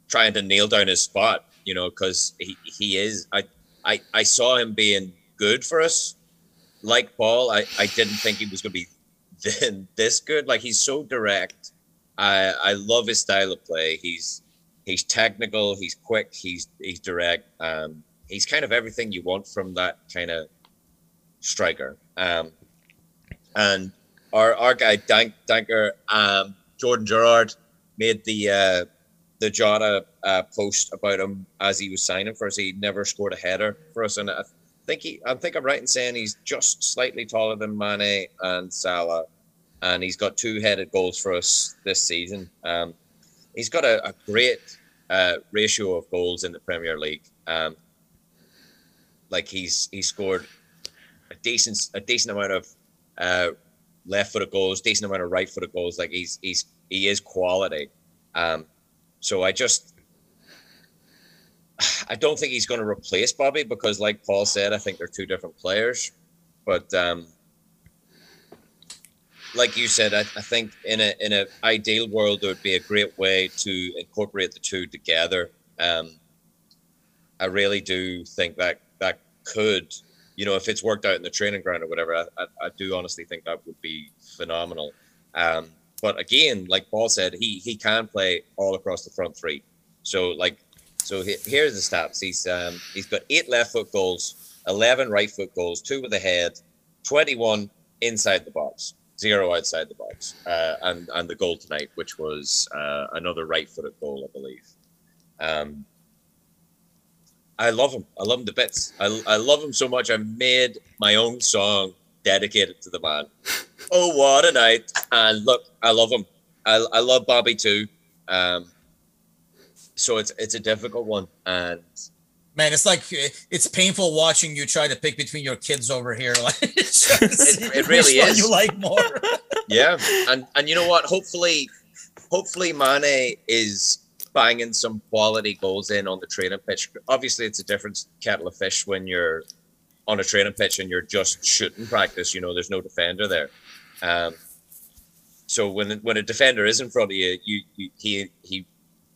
trying to nail down his spot, you know, because he, he is. I, I I saw him being good for us. Like Paul, I, I didn't think he was going to be this good. Like he's so direct. I I love his style of play. He's he's technical. He's quick. He's he's direct. Um, he's kind of everything you want from that kind of striker. Um, and our our guy Dank Danker, um, Jordan Gerrard made the uh, the Jota uh, post about him as he was signing for us. He never scored a header for us, and I think he I think I'm right in saying he's just slightly taller than Mane and Salah, and he's got two headed goals for us this season. Um, he's got a, a great uh, ratio of goals in the Premier League. Um, like he's he scored a decent a decent amount of uh, left footed goals, decent amount of right footed goals. Like he's he's he is quality. Um, so I just I don't think he's going to replace Bobby because, like Paul said, I think they're two different players. But um, like you said, I, I think in a in an ideal world, it would be a great way to incorporate the two together. Um, I really do think that that could you know, if it's worked out in the training ground or whatever, I, I, I do honestly think that would be phenomenal. Um, but again, like Paul said, he he can play all across the front three. So like, so he, here's the stats. He's um, he's got eight left foot goals, eleven right foot goals, two with the head, twenty one inside the box, zero outside the box, uh, and and the goal tonight, which was uh, another right footed goal, I believe. Um, I love him. I love him to bits. I, I love him so much. I made my own song dedicated to the man. Oh, what a night! And look, I love him. I, I love Bobby too. Um, so it's it's a difficult one, and man, it's like it's painful watching you try to pick between your kids over here. Like it, it really is. You like more? yeah, and and you know what? Hopefully, hopefully Mane is banging some quality goals in on the training pitch. Obviously, it's a different kettle of fish when you're on a training pitch and you're just shooting practice. You know, there's no defender there. Um, so when when a defender is in front of you, you, you he he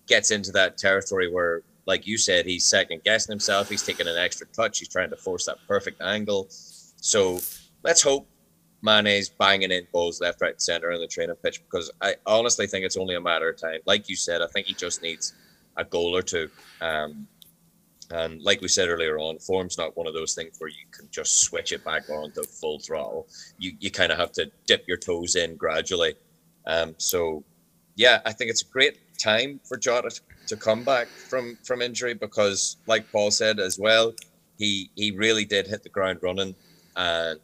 gets into that territory where, like you said, he's second guessing himself. He's taking an extra touch. He's trying to force that perfect angle. So let's hope Mane's banging in balls left, right, center in the training pitch because I honestly think it's only a matter of time. Like you said, I think he just needs a goal or two. Um, and like we said earlier on, form's not one of those things where you can just switch it back on to full throttle. You you kind of have to dip your toes in gradually. Um, so yeah, I think it's a great time for Jota to, come back from from injury because, like Paul said as well, he he really did hit the ground running, and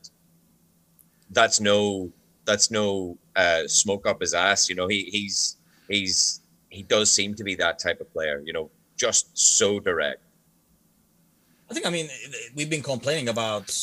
that's no that's no uh, smoke up his ass. You know, he he's he's he does seem to be that type of player. You know, just so direct. I think. I mean, we've been complaining about.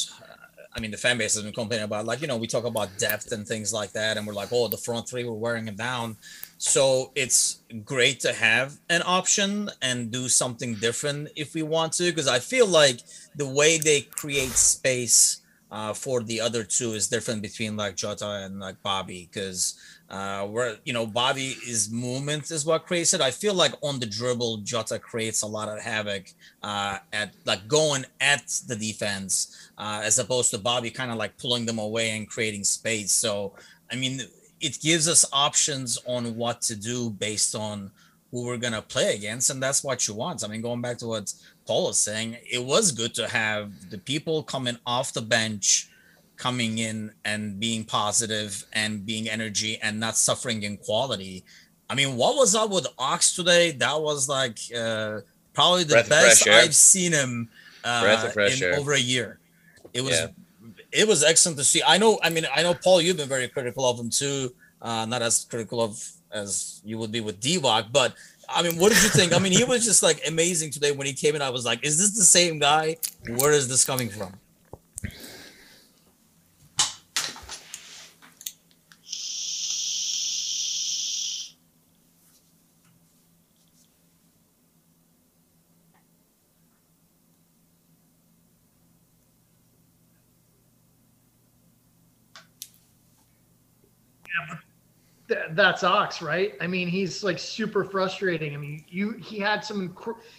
I mean, the fan base has been complaining about like you know we talk about depth and things like that, and we're like, oh, the front three we're wearing it down. So it's great to have an option and do something different if we want to, because I feel like the way they create space uh, for the other two is different between like Jota and like Bobby because uh, where you know Bobby is movement is what creates it. I feel like on the dribble, Jota creates a lot of havoc uh, at like going at the defense uh, as opposed to Bobby kind of like pulling them away and creating space. So I mean, it gives us options on what to do based on who we're gonna play against, and that's what you want. I mean, going back to what Paul is saying, it was good to have the people coming off the bench coming in and being positive and being energy and not suffering in quality. I mean, what was up with Ox today? That was like uh, probably the Breath best. I've seen him uh, in over a year. It was Yeah. It was excellent to see. I know. I mean, I know Paul. You've been very critical of him too. Uh, not as critical of as you would be with Divock, but I mean, what did you think? I mean, he was just like amazing today when he came in. I was like, is this the same guy? Where is this coming from? That's Ox, right? I mean, he's like super frustrating. I mean, you he had some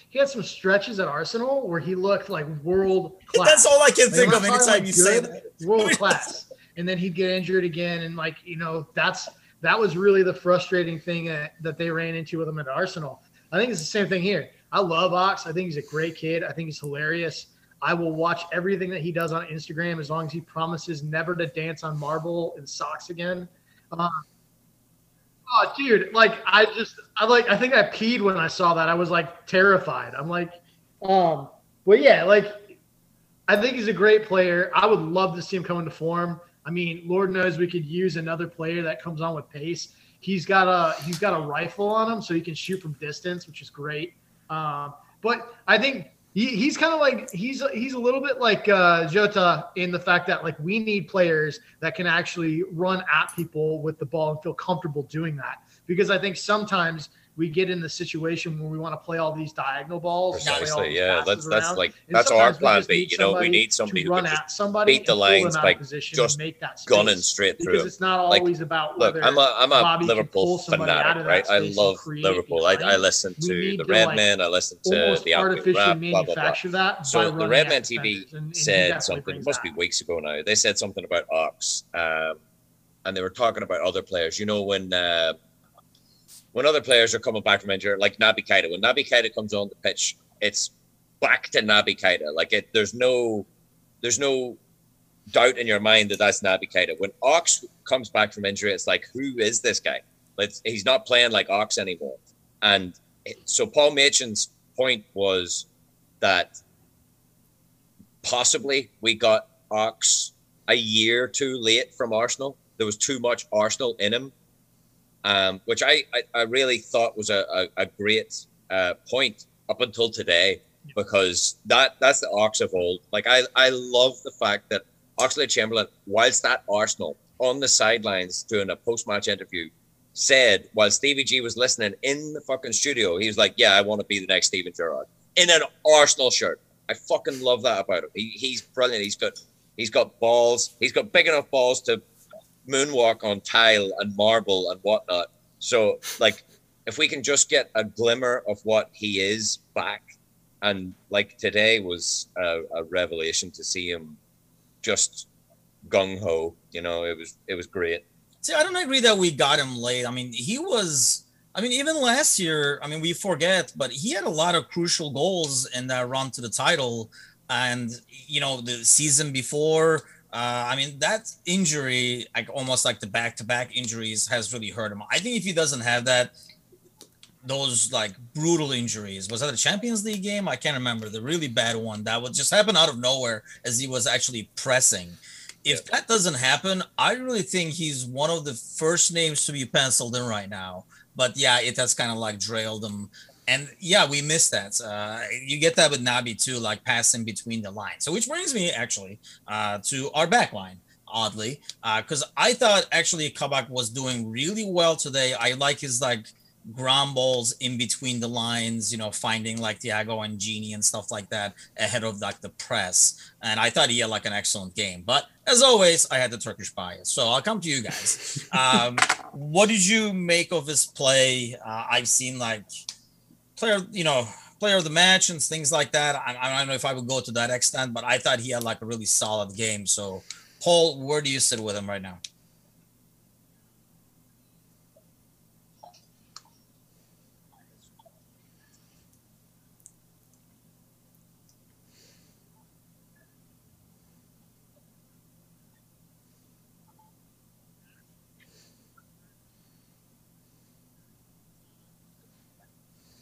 he had some stretches at Arsenal where he looked like world class. That's all I can Like, think of anytime like, you say that. world class, and then he'd get injured again, and like you know, that's that was really the frustrating thing that, that they ran into with him at Arsenal. I think it's the same thing here. I love Ox. I think he's a great kid. I think he's hilarious. I will watch everything that he does on Instagram as long as he promises never to dance on marble and socks again. Uh, oh, dude! Like I just, I like, I think I peed when I saw that. I was like terrified. I'm like, um, but yeah, like I think he's a great player. I would love to see him come into form. I mean, Lord knows we could use another player that comes on with pace. He's got a he's got a rifle on him, so he can shoot from distance, which is great. Um, but I think he, he's kind of like he's he's a little bit like uh, Jota in the fact that like we need players that can actually run at people with the ball and feel comfortable doing that. Because I think sometimes we get in the situation where we want to play all these diagonal balls. Precisely. Yeah, that's that's around. like that's our plan B. You know, we need somebody to who can just somebody, beat the and pull them lines by position just and make that gunning straight through. because it's not Like, always about Look, I'm a I'm a Bobby Liverpool fanatic, right? I love Liverpool. I, I listen to the Red like, Men. I listen to the artificially Rap, blah blah blah. So the Red Men TV and- and said something. Must be weeks ago now. They said something about Ox, um, and they were talking about other players. You know when uh, when other players are coming back from injury, like Naby Keita. When Naby Keita comes on the pitch, it's back to Naby Keita. Like it, there's no there's no doubt in your mind that that's Naby Keita. When Ox comes back from injury, it's like who is this guy? He's not playing like Ox anymore. And so Paul Machin's point was that possibly we got Ox a year too late from Arsenal. There was too much Arsenal in him, um, which I, I, I really thought was a, a, a great uh, point up until today because that that's the Ox of old. Like I, I love the fact that Oxlade Chamberlain, whilst at Arsenal on the sidelines doing a post match interview, said while Stevie G was listening in the fucking studio, he was like, "Yeah, I want to be the next Steven Gerrard in an Arsenal shirt." I fucking love that about him. He, he's brilliant. He's got he's got balls. He's got big enough balls to moonwalk on tile and marble and whatnot. So like, if we can just get a glimmer of what he is back, and like today was a, a revelation to see him just gung ho. You know, it was it was great. See, I don't agree that we got him late. I mean, he was. I mean, even last year, I mean, we forget, but he had a lot of crucial goals in that run to the title. And you know, the season before, uh, I mean, that injury, like almost like the back-to-back injuries, has really hurt him. I think if he doesn't have that, those like brutal injuries, was that a Champions League game? I can't remember the really bad one that would just happen out of nowhere as he was actually pressing. If that doesn't happen, I really think he's one of the first names to be penciled in right now. But yeah, it has kind of like drailed him. And yeah, we missed that. Uh, you get that with Naby too, like passing between the lines. So which brings me actually uh, to our back line, oddly, because I thought actually Kabak was doing really well today. I like his like ground balls in between the lines, you know, finding like Thiago and Gini and stuff like that ahead of like the press. And I thought he had like an excellent game. But as always, I had the Turkish bias. So I'll come to you guys. Um, what did you make of his play? Uh, I've seen like player, you know, player of the match and things like that. I, I don't know if I would go to that extent, but I thought he had like a really solid game. So, Paul, where do you sit with him right now?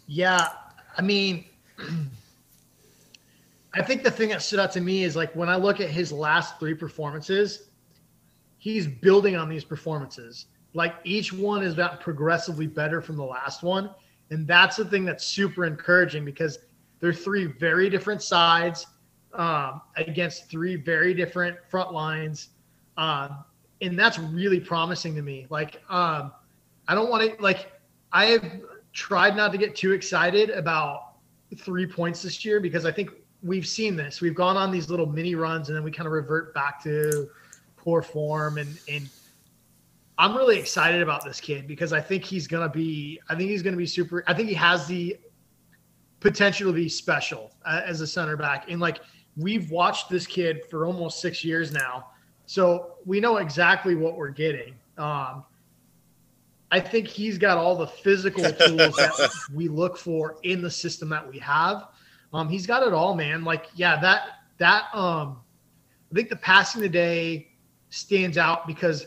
Yeah, I mean, I think the thing that stood out to me is like when I look at his last three performances, he's building on these performances. Like each one is gotten progressively better from the last one. And that's the thing that's super encouraging because they're three very different sides um, against three very different front lines. Um, and that's really promising to me. Like, um, I don't want to, like, I have tried not to get too excited about three points this year because I think we've seen this. We've gone on these little mini runs and then we kind of revert back to poor form and and I'm really excited about this kid because I think he's gonna be. I think he's gonna be super. I think he has the potential to be special uh, as a center back. And like we've watched this kid for almost six years now, so we know exactly what we're getting. Um, I think he's got all the physical tools that we look for in the system that we have. Um, he's got it all, man. Like, yeah, that that um, I think the passing today stands out because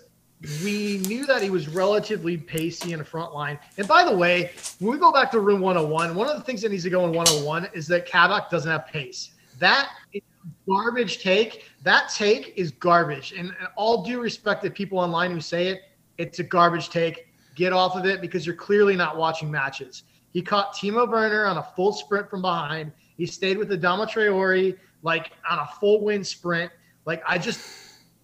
we knew that he was relatively pacey in the front line. And by the way, when we go back to room 101, one of the things that needs to go in 101 is that Kabak doesn't have pace. That is garbage take. That take is garbage. And, and all due respect to people online who say it, it's a garbage take. Get off of it because you're clearly not watching matches. He caught Timo Werner on a full sprint from behind. He stayed with Adama Traore like on a full wind sprint. Like I just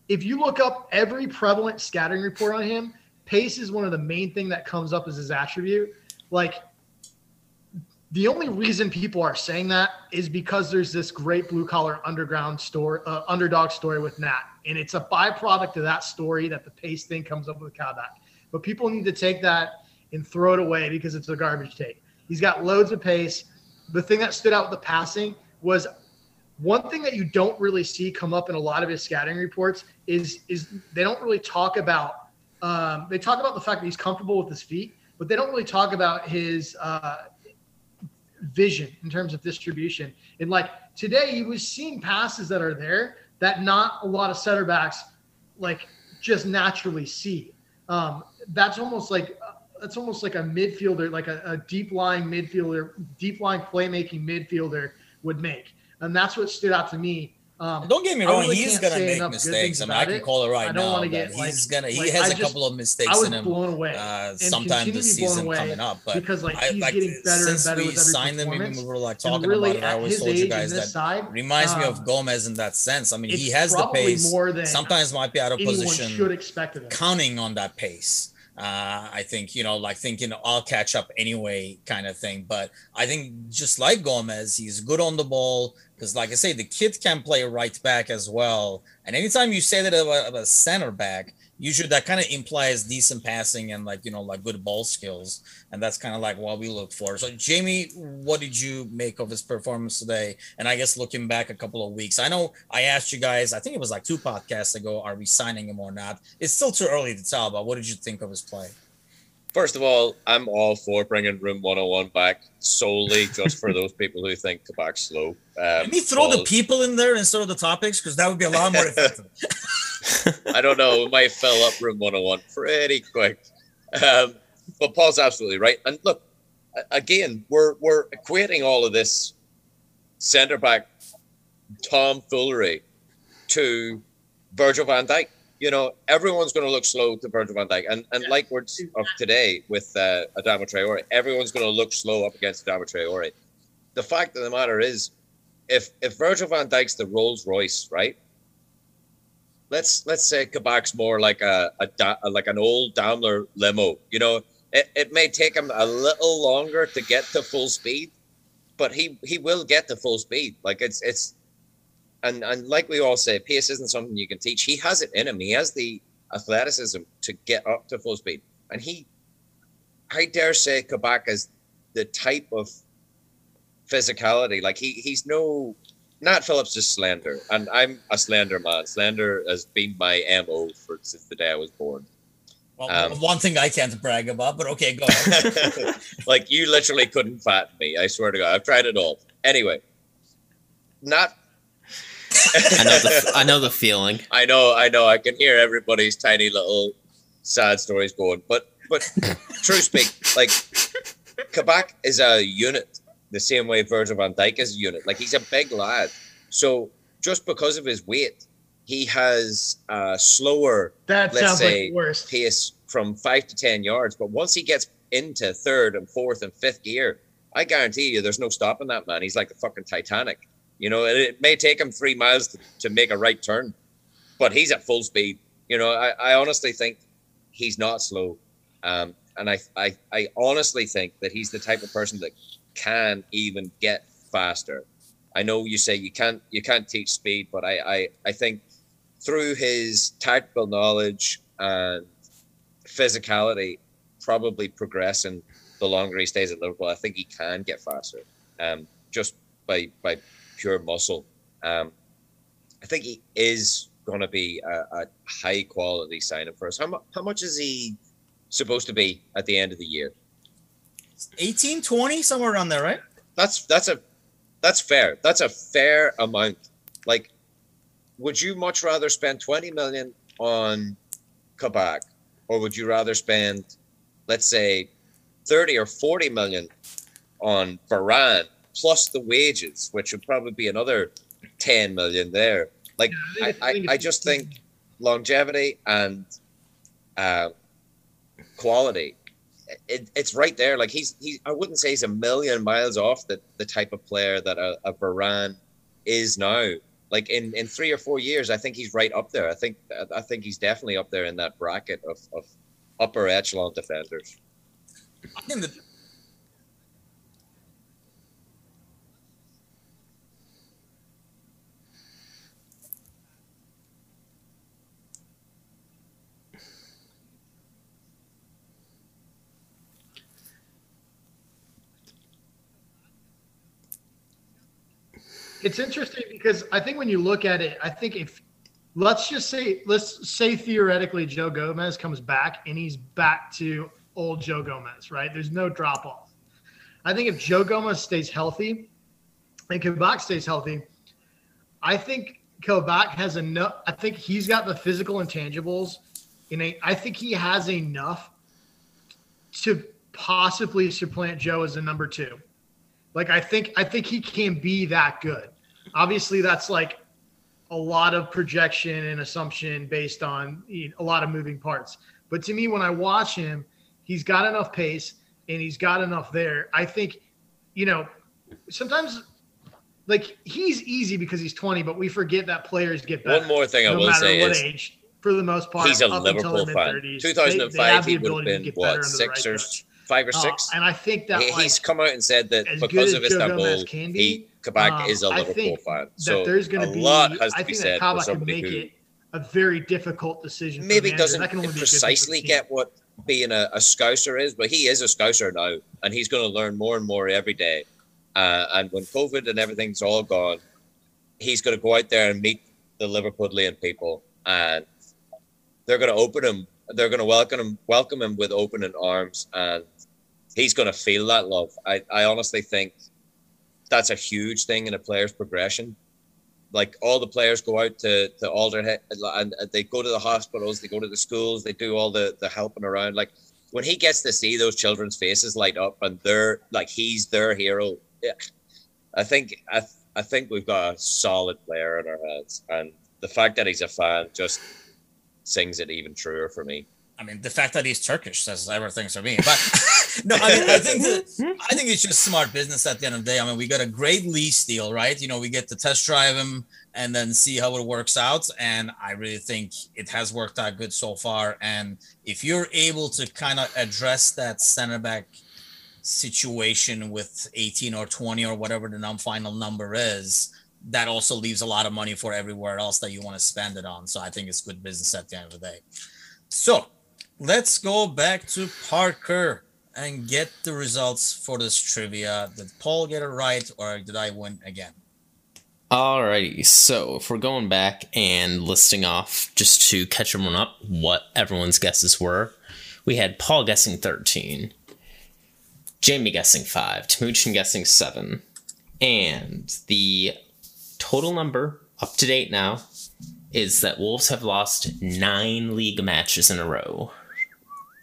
if you look up every prevalent scouting report on him, pace is one of the main thing that comes up as his attribute. Like the only reason people are saying that is because there's this great blue collar underground story, uh, underdog story with Nat, and it's a byproduct of that story that the pace thing comes up with Kabak. But people need to take that and throw it away because it's a garbage take. He's got loads of pace. The thing that stood out with the passing was one thing that you don't really see come up in a lot of his scouting reports is is they don't really talk about um, they talk about the fact that he's comfortable with his feet, but they don't really talk about his uh, vision in terms of distribution. And like today, he was seeing passes that are there that not a lot of center backs like just naturally see. Um, that's almost like that's almost like a midfielder, like a, a deep lying midfielder, deep lying playmaking midfielder would make and that's what stood out to me. Um, don't get me wrong, really he's gonna make mistakes. I mean, I can call it right I don't now. Want to get, he's like, gonna he like, has I a just, couple of mistakes in him. blown away. Uh, sometime this season coming up, but because like he's I, getting better and better we with every signed him, we were like talking really, about it. I always told you guys that side, reminds um, me of um, Gomez in that sense. I mean, he has the pace. More than sometimes might be out of position. Should expect it. Counting on that pace. Uh, I think, you know, like thinking I'll catch up anyway kind of thing. But I think just like Gomez, he's good on the ball because, like I say, the kid can play right back as well. And anytime you say that about a center back, usually that kind of implies decent passing and like you know like good ball skills. And that's kind of like what we look for. So jamie what did you make of his performance today? And i guess looking back a couple of weeks i know i asked you guys i think it was like two podcasts ago are we signing him or not? It's still too early to tell but what did you think of his play First of all, I'm all for bringing Room 101 back solely just for those people who think Kabak's slow. Um, Can we throw the people in there instead of the topics? Because that would be a lot more effective. I don't know. We might fill up room 101 pretty quick. Um, but Paul's absolutely right. And look, again, we're we're equating all of this centre back tomfoolery to Virgil van Dijk. You know, everyone's going to look slow to Virgil van Dijk. And, and like words of today with uh, Adama Traore, everyone's going to look slow up against Adama Traore. The fact of the matter is, if if Virgil van Dijk's the Rolls Royce, right? let's let's say Kabak's more like a, a, like an old Daimler limo. You know, it, it may take him a little longer to get to full speed, but he he will get to full speed. Like it's it's and and like we all say, pace isn't something you can teach. He has it in him. He has the athleticism to get up to full speed, and he, I dare say, Kabak is the type of physicality. Like he he's no Nat Phillips just slender, and I'm a slender man. Slender has been my mo for since the day I was born. Well, um, one thing I can't brag about, but okay, go like you literally couldn't fatten me. I swear to God, I've tried it all. Anyway, not. I know the I know the feeling. I know, I know. I can hear everybody's tiny little sad stories going, but but true speak, like Kabak is a unit, the same way Virgil van Dijk is a unit. Like he's a big lad. So just because of his weight, he has a slower, That let's sounds say, like worse. pace from five to ten yards. But once he gets into third and fourth and fifth gear, I guarantee you, there's no stopping that man. He's like the fucking Titanic. You know, it, may take him three miles to, to make a right turn, but he's at full speed. You know, I, I honestly think he's not slow, um, and I, I I honestly think that he's the type of person that can even get faster. I know you say you can't you can't teach speed, but I I, I think through his tactical knowledge and physicality, probably progressing the longer he stays at Liverpool, I think he can get faster. Um, just by by pure muscle. Um, I think he is going to be a, a high quality signing for us. How, mu- how much is he supposed to be at the end of the year? 18, 20, somewhere around there, right? That's that's a that's fair. That's a fair amount. Like, would you much rather spend twenty million on Kabak, or would you rather spend, let's say, thirty or forty million on Varane plus the wages, which would probably be another ten million there? Like, I, I, I just think longevity and uh, quality it, it's right there. Like he's he I wouldn't say he's a million miles off the, the type of player that a, a Varane is now. Like in, in three or four years, I think he's right up there. I think I think he's definitely up there in that bracket of, of upper echelon defenders. I think that It's interesting because I think when you look at it, I think if let's just say let's say theoretically Joe Gomez comes back and he's back to old Joe Gomez, right? There's no drop off. I think if Joe Gomez stays healthy and Kabak stays healthy, I think Kabak has enough. I think he's got the physical intangibles. In I think he has enough to possibly supplant Joe as a number two. Like I think I think he can be that good. Obviously, that's like a lot of projection and assumption based on you know, a lot of moving parts. But to me, when I watch him, he's got enough pace and he's got enough there. I think, you know, sometimes like he's easy because he's 20, but we forget that players get better. One more thing I no will say what is age, for the most part. he's a up Liverpool fan. 2005, they- oh they have the he would have been what six right or. Five or Uh, six. and I think that He- like, he's come out and said that because of Istanbul, Gomez can be, he Kabak um, is a Liverpool fan. that So there's going a to be. lot has to I be think said that for Kabak can somebody make who it a very difficult decision. maybe doesn't That can only be a good thing for the precisely get what being a, a scouser is, but he is a scouser now, and he's going to learn more and more every day. Uh, and when COVID and everything's all gone, he's going to go out there and meet the Liverpudlian people, and they're going to open him. They're going to welcome him, welcome him with open arms, and he's going to feel that love. I, I honestly think that's a huge thing in a player's progression like all the players go out to to Alder Hey and they go to the hospitals, they go to the schools, they do all the the helping around. Like when he gets to see those children's faces light up and they're like he's their hero. Yeah, I think I I think we've got a solid player in our hands, and the fact that he's a fan just sings it even truer for me. I mean, the fact that he's Turkish says everything to me. But no, I mean, I think that, hmm? I think it's just smart business at the end of the day. I mean, we got a great lease deal, right? You know, we get to test drive him and then see how it works out. And I really think it has worked out good so far. And if you're able to kind of address that center back situation with 18 or 20 or whatever the num final number is, that also leaves a lot of money for everywhere else that you want to spend it on. So I think it's good business at the end of the day. So let's go back to Parker and get the results for this trivia. Did Paul get it right or did I win again? Alrighty, so if we're going back and listing off just to catch everyone up what everyone's guesses were, we had Paul guessing 13, Jamie guessing 5, Timuchin guessing 7, and the total number up to date now is that Wolves have lost nine league matches in a row.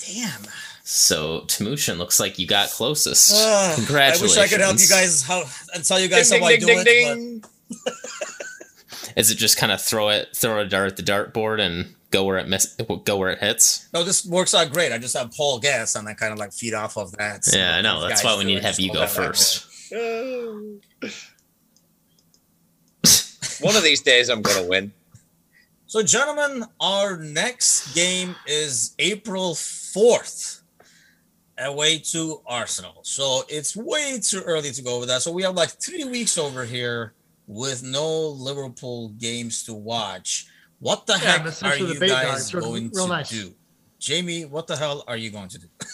Damn. So Timuchin looks like you got closest. Uh, I wish I could help you guys how and tell you guys Ding, how I do ding, it. ding, but- Is it just kind of throw it, throw a dart at the dartboard and go where it miss, go where it hits? No, this works out great. I just have Paul guess and I kind of like feed off of that. So Yeah, I know. That's why we need to have you go go that way. first. One of these days, I'm gonna win. So, gentlemen, our next game is April 4th away to Arsenal. So, it's way too early to go over that. So, we have like three weeks over here with no Liverpool games to watch. What the Yeah, heck are since we're the you bait guys guards, we're going real to nice. do? Jamie, what the hell are you going to do?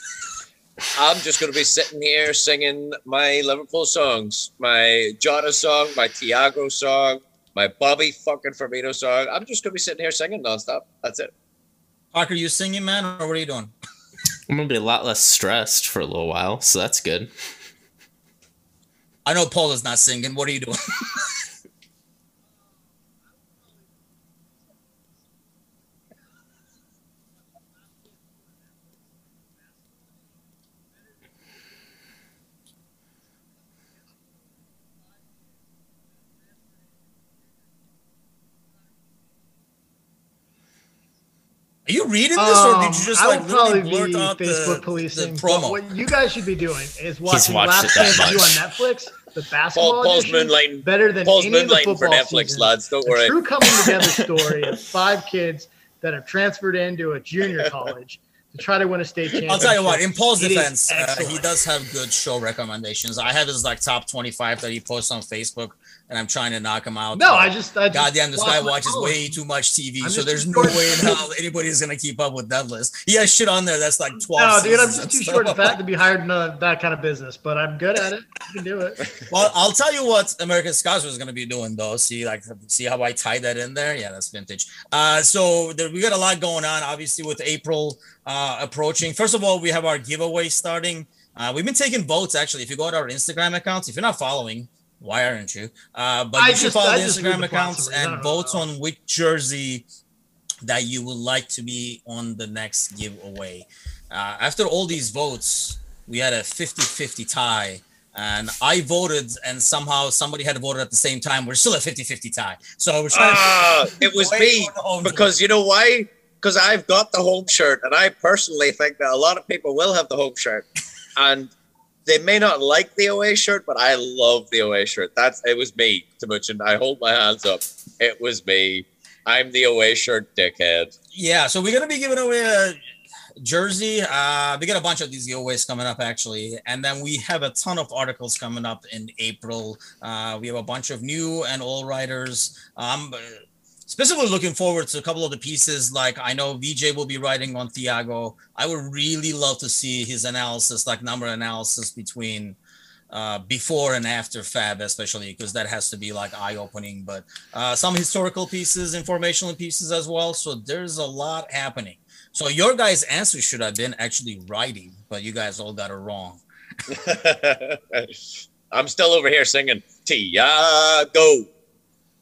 I'm just gonna be sitting here singing my Liverpool songs, my Jota song, my Thiago song, my Bobby fucking Firmino song. I'm just gonna be sitting here singing nonstop. That's it. Parker, you singing, man, or what are you doing? I'm gonna be a lot less stressed for a little while, so that's good. I know Paul is not singing. What are you doing? Are you reading this, or did you just Um, I like would probably literally blurt out Facebook the, policing. the promo? What you guys should be doing is watching watched Last Chance to You on Netflix, the basketball Paul, Paul's edition, moonlighting. better than Paul's any of the moonlighting for Netflix, seasons. lads. Don't A worry. true coming together story of five kids that have transferred into a junior college to try to win a state championship. I'll tell you what. In Paul's It is defense, uh, he does have good show recommendations. I have his like top twenty-five that he posts on Facebook, and I'm trying to knock him out. No, I just, I Goddamn, this guy watches college. way too much TV, I'm so there's no short. way in hell anybody's gonna keep up with that list. He has shit on there that's like twelve. No, dude, I'm just too short and fat to be hired in uh, that kind of business, but I'm good at it. I can do it. Well, I'll tell you what American Scouts was going to be doing, though. See, like, see how I tied that in there? Yeah, that's vintage. Uh, so there, we got a lot going on, obviously, with April uh, approaching. First of all, we have our giveaway starting. Uh, we've been taking votes, actually. If you go to our Instagram accounts, if you're not following, why aren't you? Uh, but I you should just- follow I the Instagram the accounts and don't vote know. on which jersey that you would like to be on the next giveaway. Uh, after all these votes, we had a 50 50 tie. And I voted, and somehow somebody had voted at the same time. We're still a 50 50 tie. So we're trying Ah, it was me more the home because you know why? Because I've got the home shirt, and I personally think that a lot of people will have the home shirt, and they may not like the away shirt, but I love the away shirt. That's it was me, Timuchin. I hold my hands up. It was me. I'm the away shirt dickhead. Yeah, so we're gonna be giving away a jersey. Uh, we got a bunch of these giveaways coming up actually, and then we have a ton of articles coming up in April. Uh, we have a bunch of new and old writers. Um, specifically looking forward to a couple of the pieces. Like I know VJ will be writing on Thiago. I would really love to see his analysis, like number analysis between uh, before and after Fab, especially because that has to be like eye opening. But uh, some historical pieces, informational pieces as well. So there's a lot happening. So your guys' answer should have been actually writing, but you guys all got it wrong. I'm still over here singing Thiago,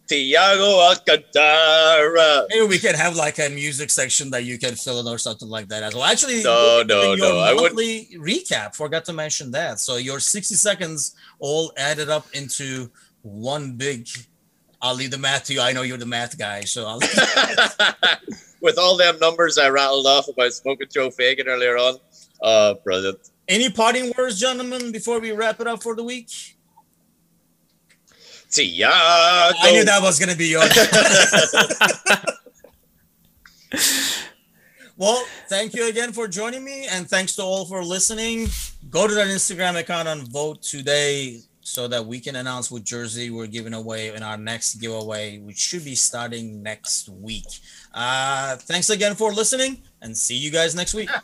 Thiago Alcantara. Maybe we can have like a music section that you can fill in or something like that as well. Actually, No, no, no, I wouldn't- recap. Forgot to mention that. So your 60 seconds all added up into one big. I'll leave the math to you. I know you're the math guy, so I'll. With all them numbers I rattled off about Smokin' Joe Fagan earlier on. Uh, brilliant. Any parting words, gentlemen, before we wrap it up for the week? Thiago. I knew that was going to be yours. well, thank you again for joining me, and thanks to all for listening. Go to that Instagram account and vote today so that we can announce what jersey we're giving away in our next giveaway, which should be starting next week. Uh, thanks again for listening, and see you guys next week.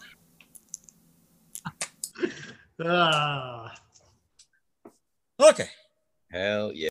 Ah. Okay. Hell yeah.